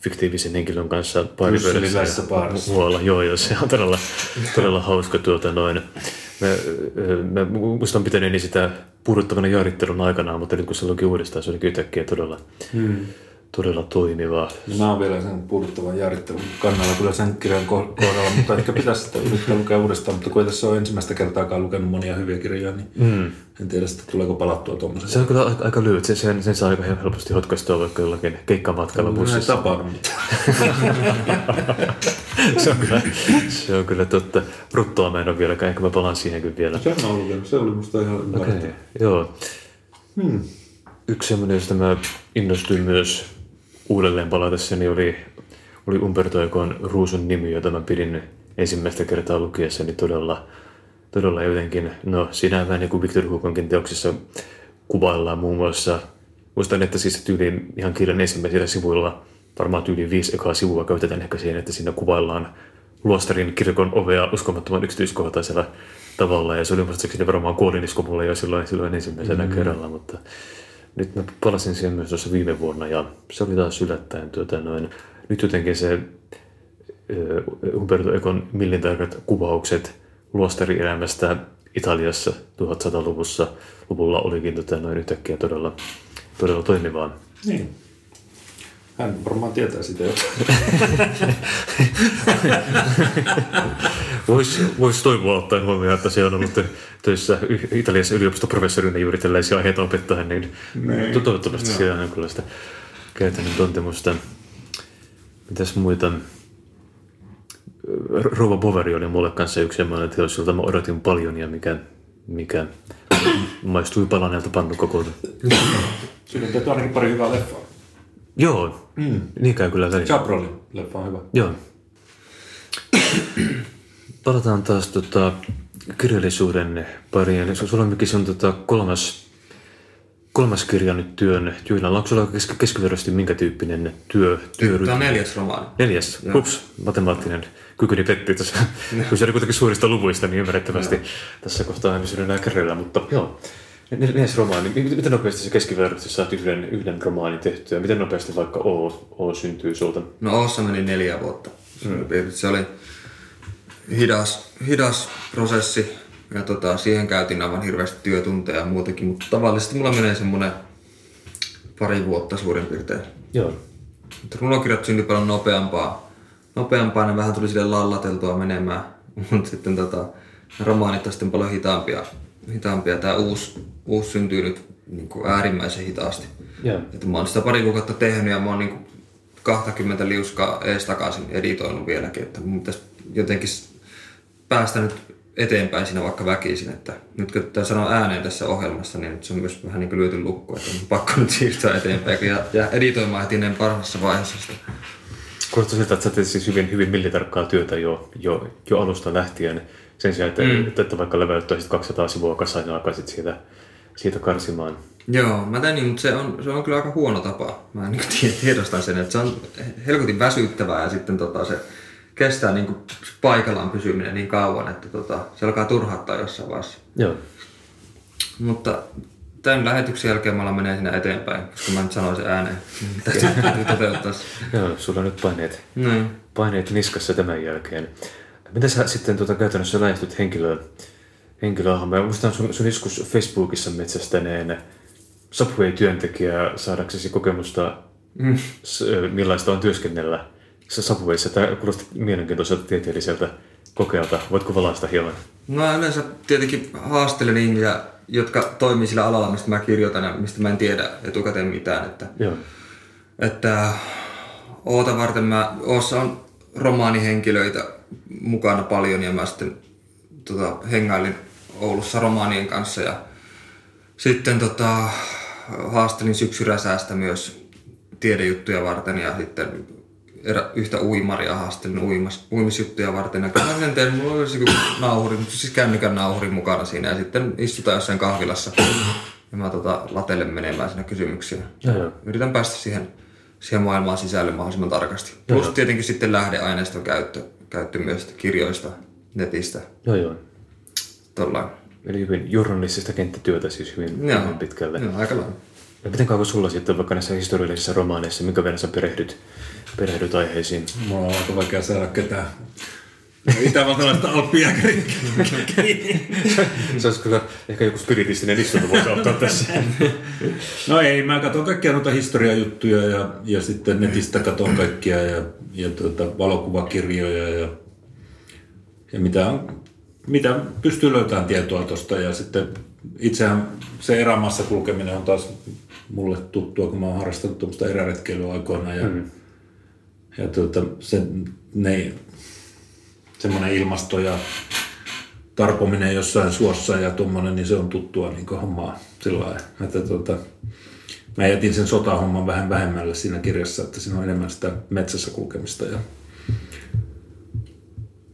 fiktiivisen henkilön kanssa paaripöydässä muualla. Joo, joo, se on todella, todella hauska tuota noin. Mä, mä muistan pitäneeni sitä puuduttavana jaarittelun aikana, mutta nyt kun se luki uudestaan, se oli yhtäkkiä todella, hmm todella toimiva. No, mä oon vielä sen puuduttavan jaarittelun kannalla kyllä sen kirjan kohdalla, mutta ehkä pitäisi sitä yrittää lukea uudestaan, mutta kun ei tässä ole ensimmäistä kertaakaan lukenut monia hyviä kirjoja, niin mm. en tiedä sitten tuleeko palattua tuommoisen. Se on kyllä aika, aika lyhyt, sen, sen, sen saa aika helposti hotkaistua vaikka jollakin keikkamatkalla bussissa. Mä tapannut se, on kyllä, se on kyllä totta. Bruttoa mä en ole vieläkään, ehkä mä palaan siihen kyllä vielä. Se on ollut, se oli musta ihan okay. Joo. Hmm. Yksi semmoinen, josta mä innostuin myös uudelleen palatessani oli, oli Umberto Econ Ruusun nimi, jota mä pidin ensimmäistä kertaa lukiessani todella, todella jotenkin, no siinä vähän niin kuin Victor Hugonkin teoksissa kuvaillaan muun muassa, muistan, että siis tyyliin ihan kirjan ensimmäisillä sivuilla, varmaan tyyliin viisi ekaa sivua käytetään ehkä siihen, että siinä kuvaillaan luostarin kirkon ovea uskomattoman yksityiskohtaisella tavalla, ja se oli muistaakseni varmaan kuolinisku mulle jo silloin, silloin ensimmäisenä mm-hmm. kerralla, mutta nyt mä palasin siihen myös tuossa viime vuonna ja se oli taas yllättäen. Tuota, noin, nyt jotenkin se Umberto Econ millintarkat kuvaukset luostarielämästä Italiassa 1100-luvussa luvulla olikin tota, noin yhtäkkiä todella, todella toimivaa. Niin. Hän varmaan tietää sitä jo. Voisi vois toivoa ottaen huomioon, että se on ollut töissä Italiassa yliopistoprofessorina juuri tällaisia aiheita opettaen, niin Nein. toivottavasti no. siellä on kyllä sitä käytännön tuntemusta. Mitäs muita? Rova Boveri oli mulle kanssa yksi semmoinen teos, jolta mä odotin paljon ja mikä, mikä maistui palaneelta pannukokolta. Siinä on ainakin pari hyvää leffaa. Joo, mm. niin käy kyllä välissä. Chabrolin leffa on hyvä. Joo. Palataan taas tota, kirjallisuuden pariin. Sulla on mikä se on tota, kolmas, kolmas kirja nyt työn työnä. Onko sulla kesk- keskiverrosti minkä tyyppinen työ? Tämä työrytmi? on neljäs romaani. Neljäs. Ups, matemaattinen kykyni petti tuossa. Kun se oli kuitenkin suurista luvuista, niin ymmärrettävästi tässä kohtaa en pysynyt enää. Mutta joo, neljäs romaani. Miten nopeasti se keskiverrosti saat yhden, yhden romaanin tehtyä? Miten nopeasti vaikka O, o syntyy sulta? No Oossa meni neljä vuotta. Mm. Se oli hidas, hidas prosessi ja tota, siihen käytin aivan hirveästi työtunteja ja muutenkin, mutta tavallisesti mulla menee semmoinen pari vuotta suurin piirtein. Joo. Runokirjat syntyi paljon nopeampaa. Nopeampaa ne vähän tuli sille lallateltua menemään, mutta sitten tota, romaanit on sitten paljon hitaampia. Hitaampia. Tämä uusi, uusi syntyy nyt niin kuin äärimmäisen hitaasti. Joo. Että mä oon sitä pari kuukautta tehnyt ja mä oon niin 20 liuskaa ees takaisin editoinut vieläkin, että mun pitäisi jotenkin päästä nyt eteenpäin siinä vaikka väkisin, että nyt kun tämä sanoo ääneen tässä ohjelmassa, niin se on myös vähän niin kuin lyöty lukko, että on pakko nyt siirtyä eteenpäin ja, ja editoimaan heti ennen parhaassa vaiheessa sitä. Kuulostaa siltä, että sä teet siis hyvin, hyvin millitarkkaa työtä jo, jo, jo alusta lähtien. Sen sijaan, että, mm. että, että vaikka leväyttäisit 200 sivua kasaan ja alkaisit siitä, siitä karsimaan. Joo, mä tein niin, mutta se on, se on kyllä aika huono tapa. Mä niin tiedostan sen, että se on helkutin väsyttävää ja sitten tota, se kestää niin kuin paikallaan pysyminen niin kauan, että tota, se alkaa turhauttaa jossain vaiheessa. Joo. Mutta tämän lähetyksen jälkeen mä menee siinä eteenpäin, koska mä nyt sanoin sen ääneen. Täytyy, toteuttaa. Joo, sulla on nyt paineet, Niin. paineet niskassa tämän jälkeen. Miten sä sitten tuota, käytännössä lähestyt henkilöä, henkilöhahmoja? Muistan sun, sun joskus Facebookissa metsästäneen Subway-työntekijää saadaksesi kokemusta, mm. s, millaista on työskennellä se Subwayssa. Tämä kuulosti mielenkiintoiselta tieteelliseltä kokeelta. Voitko valaista hieman? Mä yleensä tietenkin haastelen ihmisiä, jotka toimii sillä alalla, mistä mä kirjoitan ja mistä mä en tiedä etukäteen mitään. Että, Joo. että Oota varten mä, Oossa on romaanihenkilöitä mukana paljon ja mä sitten tota, hengailin Oulussa romaanien kanssa ja sitten tota, haastelin syksyräsäästä myös tiedejuttuja varten ja sitten erä, yhtä uimaria haastelin uimas, uimisjuttuja varten. Ja mä sen tein, mulla oli joku nauhuri, siis kännykän nauhuri mukana siinä ja sitten istutaan jossain kahvilassa ja mä tota, latellen menemään siinä kysymyksiä. Joo. Yritän päästä siihen, siihen maailmaan sisälle mahdollisimman tarkasti. Plus tietenkin sitten lähdeaineiston käyttö, käyttö myös kirjoista, netistä, Joo, joo. tollain. Eli hyvin journalistista kenttätyötä siis hyvin, Joo. hyvin pitkälle. Joo, aika lailla. Ja miten kauan sulla sitten vaikka näissä historiallisissa romaaneissa, minkä verran sä perehdyt, perehdyt aiheisiin? Mulla on aika vaikea saada ketään itävaltalaista alppijääkäriä. Se olisi kyllä ehkä joku spiritistinen istunto voisi auttaa tässä. No ei, mä katson kaikkia noita historiajuttuja ja, ja sitten netistä katson kaikkia ja, ja tuota, valokuvakirjoja ja, ja mitä, on, mitä pystyy löytämään tietoa tuosta ja sitten itsehän se erämaassa kulkeminen on taas mulle tuttua, kun mä oon harrastanut tuommoista eräretkeilyä aikoina ja, mm. ja tuota, se, ne, semmoinen ilmasto ja tarpominen jossain suossa ja tuommoinen, niin se on tuttua niin hommaa sillä lailla. Että tuota, mä jätin sen sotahomman vähän vähemmälle siinä kirjassa, että siinä on enemmän sitä metsässä kulkemista. Ja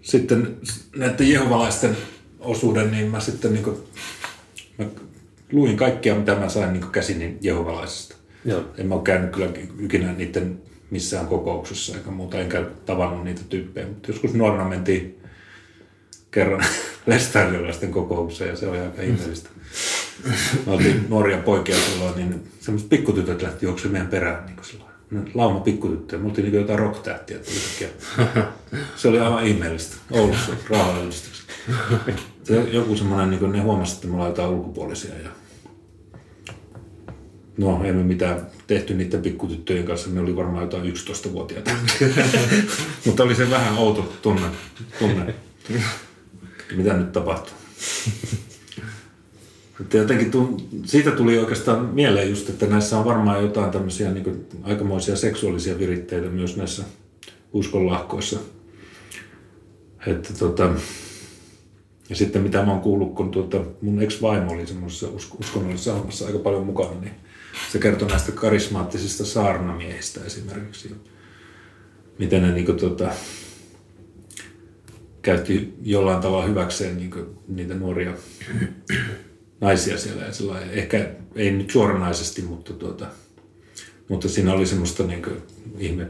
sitten näiden jehovalaisten osuuden, niin mä sitten niin kuin, mä luin kaikkia, mitä mä sain niin käsin jehovalaisista. Joo. En mä ole käynyt kyllä ikinä niiden missään kokouksessa eikä muuta, enkä tavannut niitä tyyppejä. Mutta joskus nuorena mentiin kerran lestariolaisten kokoukseen ja se oli aika ihmeellistä. Me oltiin nuoria poikia silloin, niin semmoiset pikkutytöt lähti juoksemaan meidän perään niin. Ne Lauma pikkutyttöjä. Me oltiin niin jotain rock-tähtiä. Se oli aivan ihmeellistä. Oulussa rauhallistuksessa. Se joku semmoinen, niin kuin ne huomasivat, että me ollaan jotain ulkopuolisia. Ja... No, ei me mitään tehty niiden pikkutyttöjen kanssa. Me oli varmaan jotain 11-vuotiaita. Mutta oli se vähän outo tunne. tunne. Mitä nyt tapahtuu? Että jotenkin tu- siitä tuli oikeastaan mieleen just, että näissä on varmaan jotain tämmöisiä niin aikamoisia seksuaalisia viritteitä myös näissä uskonlahkoissa. että tota, ja sitten mitä mä oon kuullut, kun tuota, mun ex-vaimo oli semmoisessa usk- uskonnollisessa hommassa aika paljon mukana, niin se kertoi näistä karismaattisista saarnamiehistä esimerkiksi. Miten ne niin tuota, käytti jollain tavalla hyväkseen niin niitä nuoria naisia siellä. Ja ehkä ei nyt suoranaisesti, mutta, tuota, mutta siinä oli semmoista niin ihme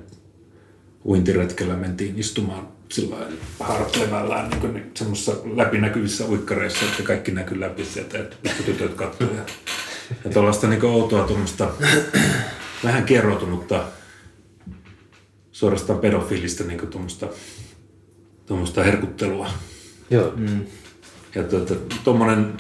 uintiretkellä mentiin istumaan sillä hartlevällään niin semmoisissa läpinäkyvissä uikkareissa, että kaikki näkyy läpi sieltä, että tytöt katsoo. Ja, ja tuollaista niin outoa tuommoista vähän kerrotunutta suorastaan pedofilista niin tuommoista, tuommoista herkuttelua. Joo. Mm. Ja tuommoinen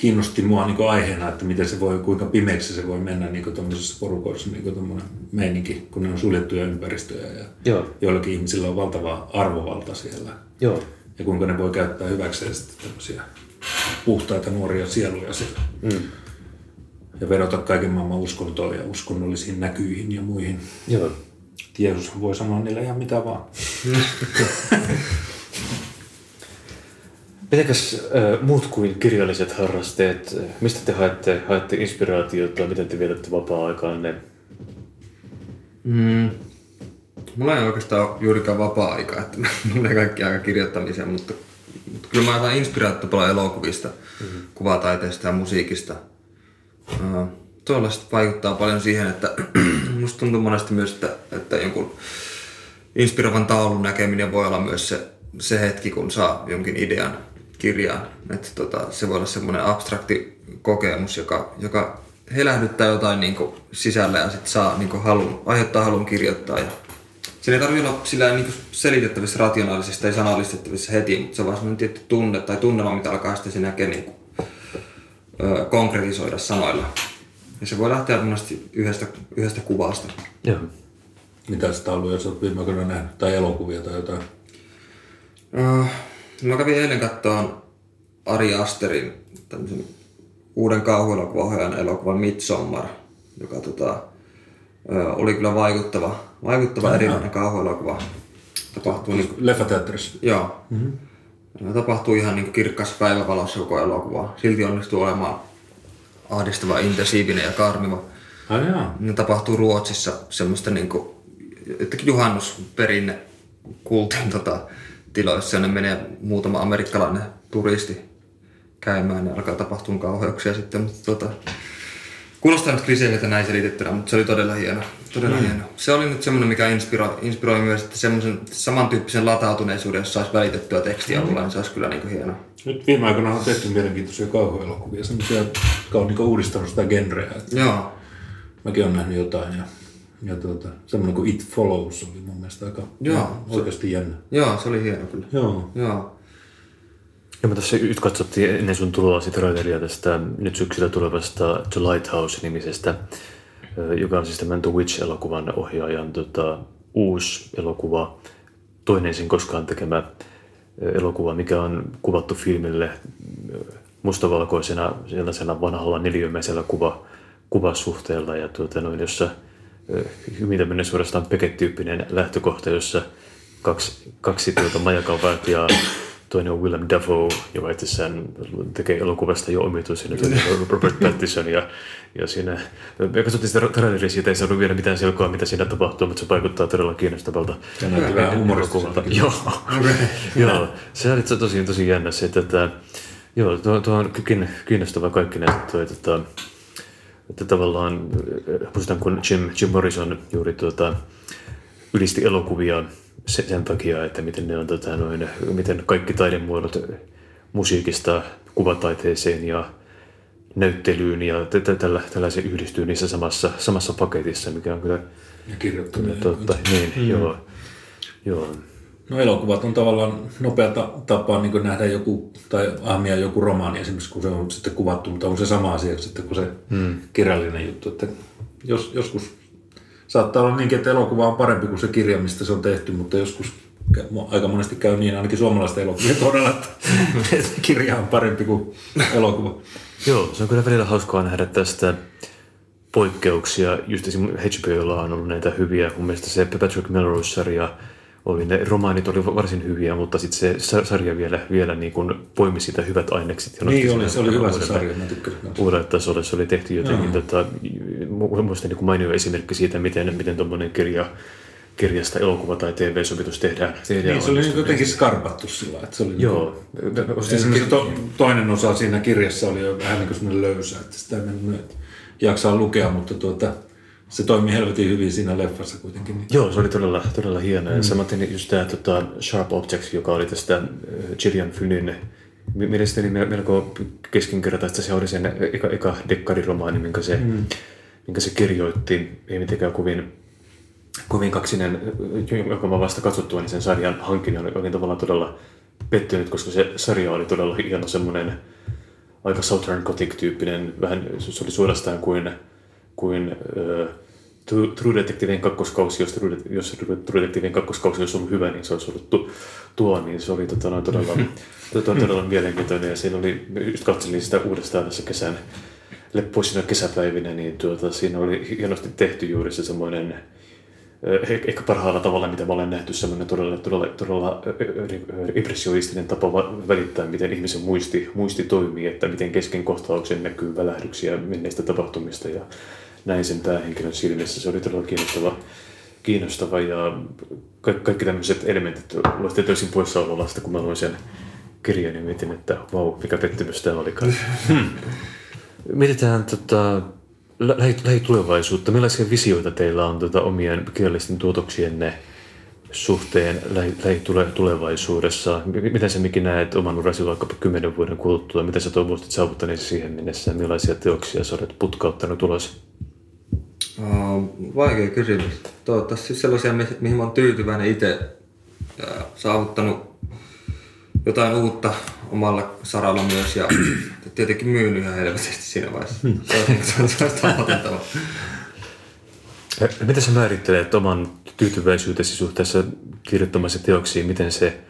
kiinnosti mua niin aiheena, että miten se voi, kuinka pimeäksi se voi mennä niin tuommoisessa porukoissa niin tuommoinen meininki, kun ne on suljettuja ympäristöjä ja Joo. joillakin ihmisillä on valtava arvovalta siellä. Joo. Ja kuinka ne voi käyttää hyväkseen sitten tämmöisiä puhtaita nuoria sieluja siellä. Mm. Ja vedota kaiken maailman uskontoon ja uskonnollisiin näkyihin ja muihin. Joo. Jeesus voi sanoa niille ihan mitä vaan. Mitenkäs äh, muut kuin kirjalliset harrasteet, mistä te haette, haette inspiraatiota, miten te vietätte vapaa-aikaanne? Mm. Mulla ei oikeastaan ole juurikaan vapaa-aikaa, että mulla ei kaikki aika kirjoittamiseen, mutta, mutta kyllä mä otan inspiraatiota paljon elokuvista, mm-hmm. kuvataiteesta ja musiikista. Uh, tuollaista vaikuttaa paljon siihen, että musta tuntuu monesti myös, että, että jonkun inspiroivan taulun näkeminen voi olla myös se, se hetki, kun saa jonkin idean kirjaan. Että tota, se voi olla semmoinen abstrakti kokemus, joka, joka helähdyttää jotain niin kuin sisällä ja sitten saa niin kuin halun, aiheuttaa halun kirjoittaa. Ja sen ei tarvitse olla sillä niin selitettävissä rationaalisesti tai sanallistettavissa heti, mutta se on vaan semmoinen tietty tunne tai tunnelma, mitä alkaa sitten se näkee niin kuin, ö, konkretisoida sanoilla. Ja se voi lähteä monesti yhdestä, yhdestä kuvasta. Joo. Mitä sitä ollut, jos olet viime aikoina nähnyt, tai elokuvia tai jotain? Uh, mä kävin eilen katsomaan Ari Asterin tämmöisen uuden kauhuelokuvaohjaajan elokuvan Midsommar, joka tota, oli kyllä vaikuttava, vaikuttava erinomainen kauhuelokuva. Tapahtuu niin, Leffateatterissa? Joo. Mm-hmm. Tapahtuu ihan niin kirkkaassa päivävalossa koko elokuva. Silti onnistuu olemaan ahdistava, intensiivinen ja karmiva. Jaa. Ne tapahtuu Ruotsissa semmoista niin kuin, juhannusperinne kultin tota, tiloissa, jonne menee muutama amerikkalainen turisti käymään ja alkaa tapahtua kauheuksia sitten, mutta tota, kuulostaa nyt kliseiltä näin selitettynä, mutta se oli todella hieno. Todella mm. hieno. Se oli nyt semmoinen, mikä inspiroi, inspiroi myös, että semmoisen samantyyppisen latautuneisuuden, jos saisi välitettyä tekstiä mm. niin se olisi kyllä niin kuin hieno. Nyt viime aikoina on tehty mielenkiintoisia kauhuelokuvia, semmoisia, jotka on niin uudistanut sitä genreä. Joo. Mäkin olen nähnyt jotain ja, ja tuota, semmoinen kuin It Follows oli mun mielestä aika Joo. oikeasti jännä. Joo, se oli hieno kyllä. Joo. Joo. Ja me tässä nyt katsottiin ennen sun tuloa sitä traileria tästä nyt syksyllä tulevasta The Lighthouse-nimisestä, joka on siis tämän The Witch-elokuvan ohjaajan tota, uusi elokuva, toinen sen koskaan tekemä elokuva, mikä on kuvattu filmille mustavalkoisena sellaisena vanhalla neliömäisellä kuva, kuvasuhteella ja tuota, noin, jossa hyvin tämmöinen suorastaan peketyyppinen lähtökohta, jossa kaksi, kaksi tuota majakaupat ja toinen on Willem Dafoe, joka itsessään tekee elokuvasta jo omituisen, on Robert Pattinson. Ja, ja siinä, me katsottiin sitä traileria, siitä ei saanut vielä mitään selkoa, mitä siinä tapahtuu, mutta se vaikuttaa todella kiinnostavalta. Ja näytti vähän humoristiselta. Joo, joo, se oli tosi, tosi jännä se, että, että joo, tuo, tuo on kiinnostava kaikki näitä, tuo, että, että tavallaan, muistan kun Jim, Jim Morrison juuri tuota, ylisti elokuvia sen takia, että miten ne on tota, noin, miten kaikki taidemuodot musiikista kuvataiteeseen ja näyttelyyn ja tällä, tällaisen yhdistyy niissä samassa, samassa paketissa, mikä on kyllä ja kirjoittu. Totta, niin, mm. joo, joo. No elokuvat on tavallaan nopea tapa niin nähdä joku, tai ahmia joku romaani esimerkiksi, kun se on sitten kuvattu, mutta on se sama asia sitten kuin se mm. kirjallinen juttu. Että jos, joskus saattaa olla niinkin, että elokuva on parempi kuin se kirja, mistä se on tehty, mutta joskus aika monesti käy niin, ainakin suomalaisten elokuvien kohdalla, että kirja on parempi kuin elokuva. Joo, se on kyllä välillä hauskaa nähdä tästä poikkeuksia. Just esimerkiksi HBOlla on ollut näitä hyviä. Mun mielestä se Patrick Melrose-sarja oli ne romaanit oli varsin hyviä, mutta sitten se sa- sarja vielä, vielä niin kuin poimi sitä hyvät ainekset. Ja Niin oli, se oli hyvä se sarja, mä tykkäsin. Uudelle tasolle se oli tehty jotenkin, tota, mu- muista niin kuin mainio esimerkki siitä, miten, miten tuommoinen kirja, kirjasta elokuva tai TV-sovitus tehdään. tehdään Niin, se oli niin jotenkin skarpattu sillä että se oli Joo. Niin se, se to, toinen osa siinä kirjassa oli jo vähän niin kuin löysä, että sitä ei mennyt jaksaa lukea, mutta tuota, se toimi helvetin hyvin siinä leffassa kuitenkin. Niin. Joo, se oli todella, todella hieno. Mm. Samaten just tämä tota, Sharp Objects, joka oli tästä äh, Gillian Flynnin mi- mielestäni me- melko keskinkertaista. Se oli sen eka, eka dekkariromaani, minkä se, mm. minkä se kirjoitti. Ei mitenkään kovin, kovin kaksinen, joka mä vasta katsottua, niin sen sarjan hankin oli, olin tavallaan todella pettynyt, koska se sarja oli todella hieno semmoinen aika Southern Gothic-tyyppinen, vähän se oli suorastaan kuin, kuin äh, True Detectivein kakkoskausi, jos True, jos True Detectivein kakkoskausi olisi ollut hyvä, niin se olisi ollut tu, tuo, niin se oli tota, noin todella, todella, todella mielenkiintoinen. Ja siinä oli, just katselin sitä uudestaan tässä kesän leppoisina kesäpäivinä, niin tuota, siinä oli hienosti tehty juuri se semmoinen eh, ehkä parhaalla tavalla, mitä mä olen nähty, semmoinen todella, todella, todella ö, impressionistinen tapa välittää, miten ihmisen muisti, muisti toimii, että miten kesken kohtauksen näkyy välähdyksiä menneistä tapahtumista ja näin sen päähenkilön silmissä. Se oli todella kiinnostava, kiinnostava ja ka- kaikki tämmöiset elementit loisti täysin poissaololasta, kun mä luin sen kirjan ja mietin, että vau, mikä pettymys tämä olikaan. Mietitään tota, lä- lähi- lähitulevaisuutta. Millaisia visioita teillä on tota, omien kirjallisten tuotoksienne suhteen lähi- lähitulevaisuudessa? M- Miten sä Miki näet oman urasi vaikkapa kymmenen vuoden kuluttua? Mitä sä toivoisit saavuttaneesi siihen mennessä? Millaisia teoksia sä olet putkauttanut ulos? Vaikea kysymys. Toivottavasti siis sellaisia, mi- mihin mä oon tyytyväinen itse ja saavuttanut jotain uutta omalla saralla myös ja tietenkin myynyt ihan helvetisti siinä vaiheessa. Se olisi, se tavoiteltava. Ä, Miten sä määrittelet oman tyytyväisyytesi suhteessa kirjoittamasi teoksiin? Miten se,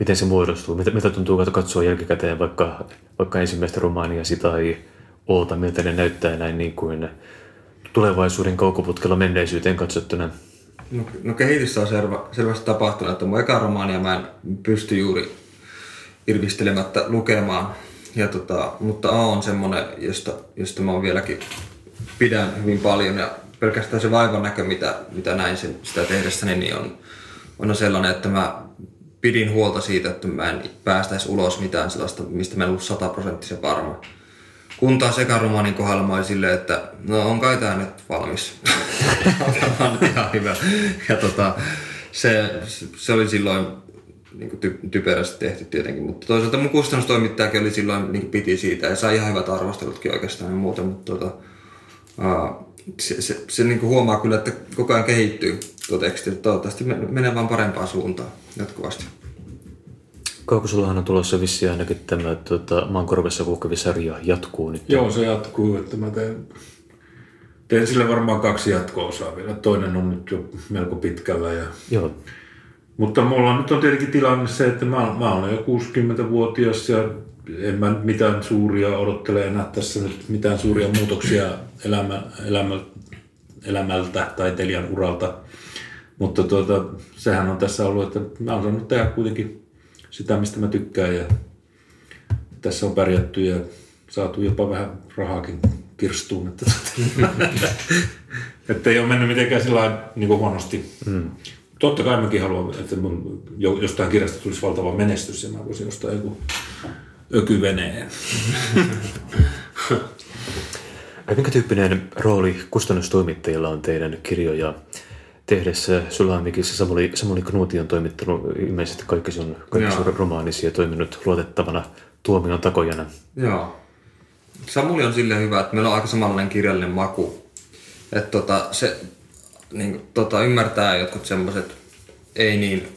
miten se muodostuu? Mitä, mitä tuntuu katsoa jälkikäteen vaikka, vaikka ensimmäistä romaaniasi tai oota, miltä ne näyttää näin niin kuin tulevaisuuden kaukoputkella menneisyyteen katsottuna? No, no kehitystä on selvä, selvästi tapahtunut, että mun eka romaania mä en pysty juuri irvistelemättä lukemaan. Ja tota, mutta A on semmonen, josta, josta mä vieläkin pidän hyvin paljon ja pelkästään se vaivan näkö, mitä, mitä näin sen, sitä tehdessäni, niin on, on sellainen, että mä pidin huolta siitä, että mä en päästäisi ulos mitään sellaista, mistä mä en ollut sataprosenttisen varma. Kun taas eka romaanin kohdalla mä olin silleen, että no on kai tää nyt valmis. Tämä on ihan hyvä. Ja tota, se, se oli silloin niin ty, typerästi tehty tietenkin, mutta toisaalta mun kustannustoimittajakin oli silloin, niin piti siitä ja sai ihan hyvät arvostelutkin oikeastaan ja muuta, mutta tota, aa, se, se, se niin huomaa kyllä, että koko ajan kehittyy tuo teksti, toivottavasti me- menee vaan parempaan suuntaan jatkuvasti. Kaukosullahan on tulossa vissiin ainakin tämä tuota, Maankorvessa sarja jatkuu nyt. Joo, se jatkuu, että mä teen, teen sille varmaan kaksi jatko-osaa vielä. Toinen on nyt jo melko pitkällä. Ja, Joo. mutta mulla nyt on tietenkin tilanne se, että mä, mä olen jo 60-vuotias ja en mä mitään suuria odottele enää tässä nyt mitään suuria muutoksia elämä, elämä, elämältä taiteilijan uralta. Mutta tuota, sehän on tässä ollut, että mä oon saanut tehdä kuitenkin sitä, mistä mä tykkään ja tässä on pärjätty ja saatu jopa vähän rahaakin kirstuun. Että, että ei ole mennyt mitenkään sillä niin huonosti. Mm. Totta kai mäkin haluan, että mun jo- jostain kirjasta tulisi valtava menestys ja mä voisin ostaa joku ökyveneen. Minkä tyyppinen rooli kustannustoimittajilla on teidän kirjoja tehdessä? Mikissä Samuli, Samuli Knuuti on toimittanut ilmeisesti kaikki sun, kaikki Joo. sun romaanisi ja toiminut luotettavana tuomion takojana. Joo. Samuli on silleen hyvä, että meillä on aika samanlainen kirjallinen maku. Että tota, se niin, tota, ymmärtää jotkut semmoiset ei niin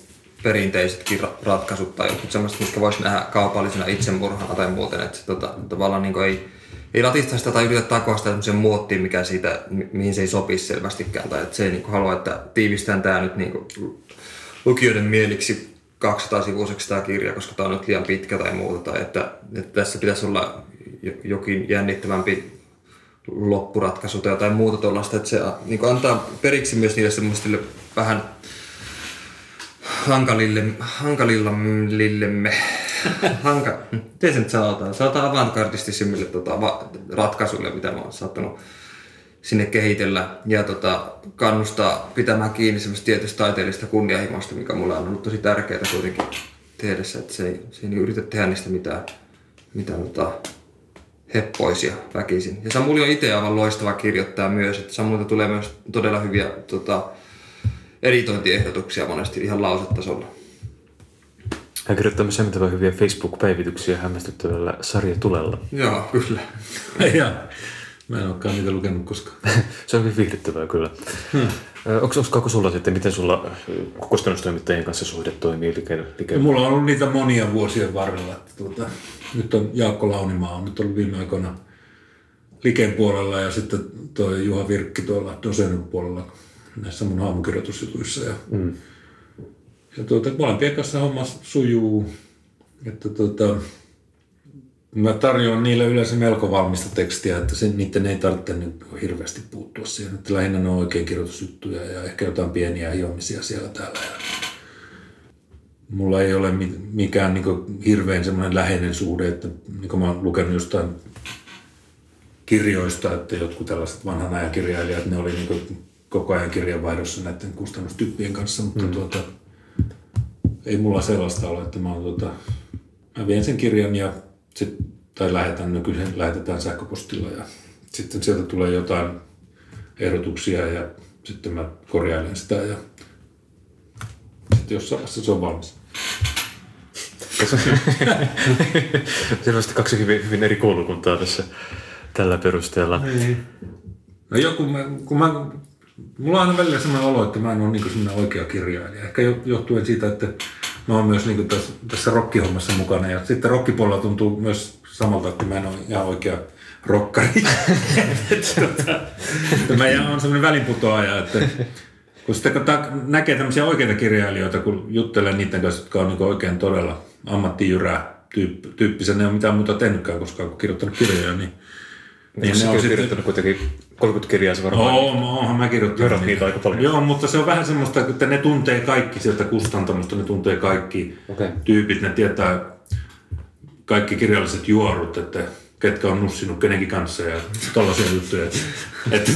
perinteisetkin ra- ratkaisut tai jotkut semmoiset, mitkä voisi nähdä kaupallisena itsemurhana tai muuten. Että se, tota, tavallaan niin ei, ei latista sitä tai yritä takoa sitä semmoiseen muottiin, mikä siitä, mi- mihin se ei sopisi selvästikään. Tai että se ei niin halua, että tiivistään tämä nyt niin lukijoiden mieliksi 200-sivuiseksi tämä kirja, koska tämä on nyt liian pitkä tai muuta, tai että, että tässä pitäisi olla jo- jokin jännittävämpi loppuratkaisu tai jotain muuta tuollaista, että se niin antaa periksi myös niille semmoisille vähän hankalille, hankalillemme, hanka, miten se nyt sanotaan, sanotaan avantgardistisimmille tota, va, ratkaisuille, mitä mä oon saattanut sinne kehitellä ja tota, kannustaa pitämään kiinni semmoista tietystä taiteellista kunnianhimosta, mikä mulle on ollut tosi tärkeää kuitenkin tehdessä, että se ei, se ei niin yritä tehdä niistä mitään, mitään tota, heppoisia väkisin. Ja Samuli on itse aivan loistava kirjoittaa myös, että Samulta tulee myös todella hyviä tota, editointiehdotuksia monesti ihan lausetasolla. Hän kirjoittaa myös hämmentävän hyviä Facebook-päivityksiä hämmästyttävällä sarjatulella. Joo, kyllä. ja, mä en olekaan niitä lukenut koskaan. Se on hyvin viihdyttävää kyllä. Hmm. Onko, onko sulla sitten, miten sulla kustannustoimittajien kanssa suhde toimii liike, liike... Mulla on ollut niitä monia vuosien varrella. Että tuota, nyt on Jaakko Launimaa on nyt ollut viime aikoina Liken puolella ja sitten tuo Juha Virkki tuolla Dosenin puolella näissä mun haamukirjoitusjutuissa. Ja, mm. Ja tuota, molempien kanssa homma sujuu. Että tuota, mä tarjoan niille yleensä melko valmista tekstiä, että sen, niiden ei tarvitse nyt hirveästi puuttua siihen. Että lähinnä ne on oikein kirjoitusjuttuja ja ehkä jotain pieniä hiomisia siellä täällä. Ja mulla ei ole mikään niin hirveän semmoinen läheinen suhde, että niin mä oon lukenut jostain kirjoista, että jotkut tällaiset vanhan ajan kirjailijat, ne oli niin koko ajan kirjanvaihdossa näiden kustannustyyppien kanssa, mutta mm. tuota, ei mulla sellaista ole, että mä, oon, tuota, mä vien sen kirjan ja sit, tai lähetän nykyisen, lähetetään sähköpostilla ja sitten sieltä tulee jotain ehdotuksia ja sitten mä korjailen sitä ja sitten jossain vaiheessa se on valmis. Selvästi kaksi hyvin, hyvin eri koulukuntaa tässä tällä perusteella. Niin. No joku, kun mä, mulla on aina välillä sellainen olo, että mä en ole niin sellainen oikea kirjailija. Ehkä johtuen siitä, että mä oon myös niin tässä, tässä rockihommassa mukana. Ja sitten rockipuolella tuntuu myös samalta, että mä en ole ihan oikea rokkari. Tota, mä oon sellainen välinputoaja, että kun sitten kun näkee tämmöisiä oikeita kirjailijoita, kun juttelee niiden kanssa, jotka on niin oikein todella ammattijyrää tyyppi, tyyppisen, ne ei mitään muuta tehnytkään koskaan kuin kirjoittanut kirjoja, niin niin ne on sitten... kirjoittanut kuitenkin 30 kirjaa se varmaan. No, oonhan mä kirjoittanut niitä aika paljon. Joo, mutta se on vähän semmoista, että ne tuntee kaikki sieltä kustantamusta, ne tuntee kaikki okay. tyypit, ne tietää kaikki kirjalliset juorut, että ketkä on nussinut kenenkin kanssa ja tollaisia juttuja. Että, että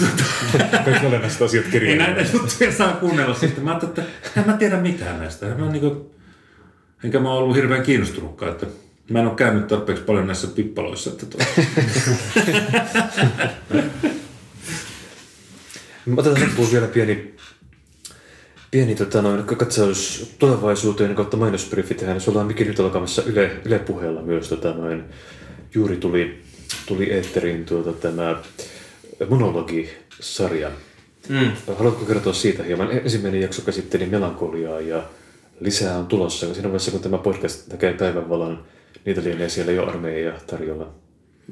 Kaikki olennaiset asiat kirjaa. Ei näitä juttuja saa kuunnella sitten. Mä ajattelin, että en mä tiedä mitään näistä. Mä niin kuin, enkä mä ollut hirveän kiinnostunutkaan, että mä en ole käynyt tarpeeksi paljon näissä pippaloissa. Että tuo. Otetaan loppuun vielä pieni, pieni tota, noin, katsaus tulevaisuuteen kautta mainosbriefi tähän. Sulla on Miki nyt alkamassa Yle, Yle puheella myös tota, noin, juuri tuli, tuli eetteriin tuota, tämä monologisarja. Mm. Haluatko kertoa siitä hieman? Ensimmäinen jakso käsitteli melankoliaa ja lisää on tulossa. Siinä vaiheessa, kun tämä podcast näkee päivänvalon, niitä lienee siellä jo armeija tarjolla.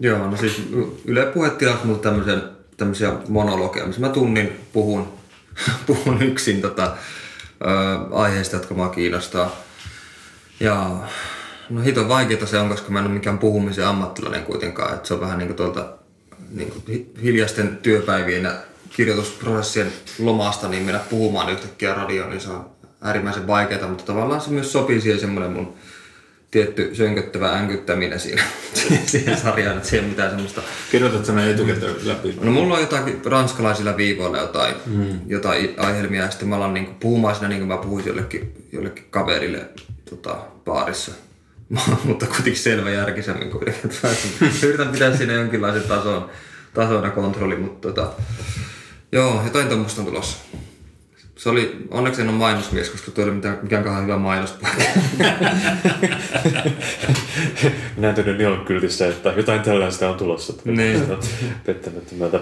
Joo, no siis Yle Puhe tilasi mulle tämmöisen, tämmöisiä monologeja, missä mä tunnin puhun, puhun yksin tota, ö, aiheista, jotka mua kiinnostaa. Ja No hito vaikeaa se on, koska mä en ole mikään puhumisen ammattilainen kuitenkaan. Että se on vähän niin kuin tuolta niin kuin hiljaisten työpäivien ja kirjoitusprosessien lomasta niin mennä puhumaan yhtäkkiä radioon, niin se on äärimmäisen vaikeaa, mutta tavallaan se myös sopii siihen semmoinen mun tietty sönköttävä änkyttäminen siinä, siihen sarjaan, että siihen mitään semmoista... Kirjoitat sä etukäteen läpi? No mulla on jotain ranskalaisilla viivoilla jotain, mm. jotain aihelmia ja sitten mä alan niin puhumaan siinä niin kuin mä puhuisin jollekin, jollekin kaverille tota, baarissa. mutta kuitenkin selvä järkisemmin kuitenkin. Yritän pitää siinä jonkinlaisen tason, tason ja kontrolli, mutta tota, joo, jotain tuommoista on tulossa. Se oli, onneksi en ole mainosmies, koska tuo ei ole mitään, mikään hyvä mainospaikka. Näin tyyden Nion kyltissä, että jotain tällaista on tulossa. Niin. Pettämättömältä.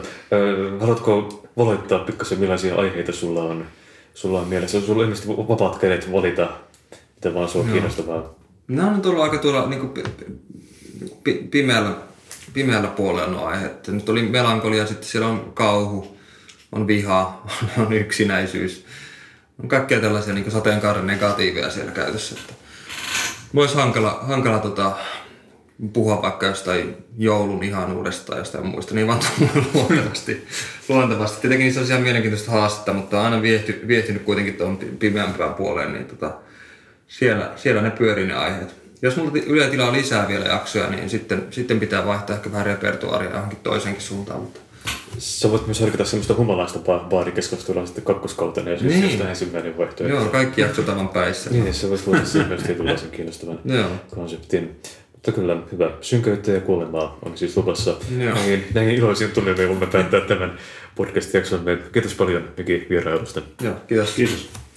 Haluatko valoittaa pikkasen millaisia aiheita sulla on, sulla on mielessä? Sulla on ilmeisesti vapaat kädet valita, mitä vaan sua no. kiinnostavaa Nämä on tullut aika tuolla niin kuin, pimeällä, pimeällä puolella nuo aiheet. Nyt oli melankolia, sitten siellä on kauhu, on viha, on yksinäisyys. On kaikkea tällaisia niin sateenkaaren negatiiveja siellä käytössä. Että voisi hankala, hankala tota, puhua vaikka jostain joulun ihanuudesta tai jostain muista, niin vaan luontevasti. luontevasti. Tietenkin se on ihan mielenkiintoista haastetta, mutta on aina viehty, viehtynyt kuitenkin tuon pimeämpään puoleen, niin tota, siellä, siellä ne pyörii ne aiheet. Jos mulla Yle tilaa lisää vielä jaksoja, niin sitten, sitten pitää vaihtaa ehkä vähän repertuaaria johonkin toisenkin suuntaan. Mutta Sä voit myös harkita semmoista humalaista ba- baarikeskustelua sitten kakkoskautena, jos Niin. niin. ensimmäinen vaihtoehto. joo, kaikki jaksot aivan päissä. Niin, se voisi luoda siihen myös tietynlaisen kiinnostavan konseptin. Mutta kyllä hyvä synkeyttä ja kuolemaa on siis luvassa. Näihin, näihin iloisiin tunnelmiin voimme päättää tämän podcast-jakson. Kiitos paljon Miki vierailusta. Joo, kiitos. Kiitos.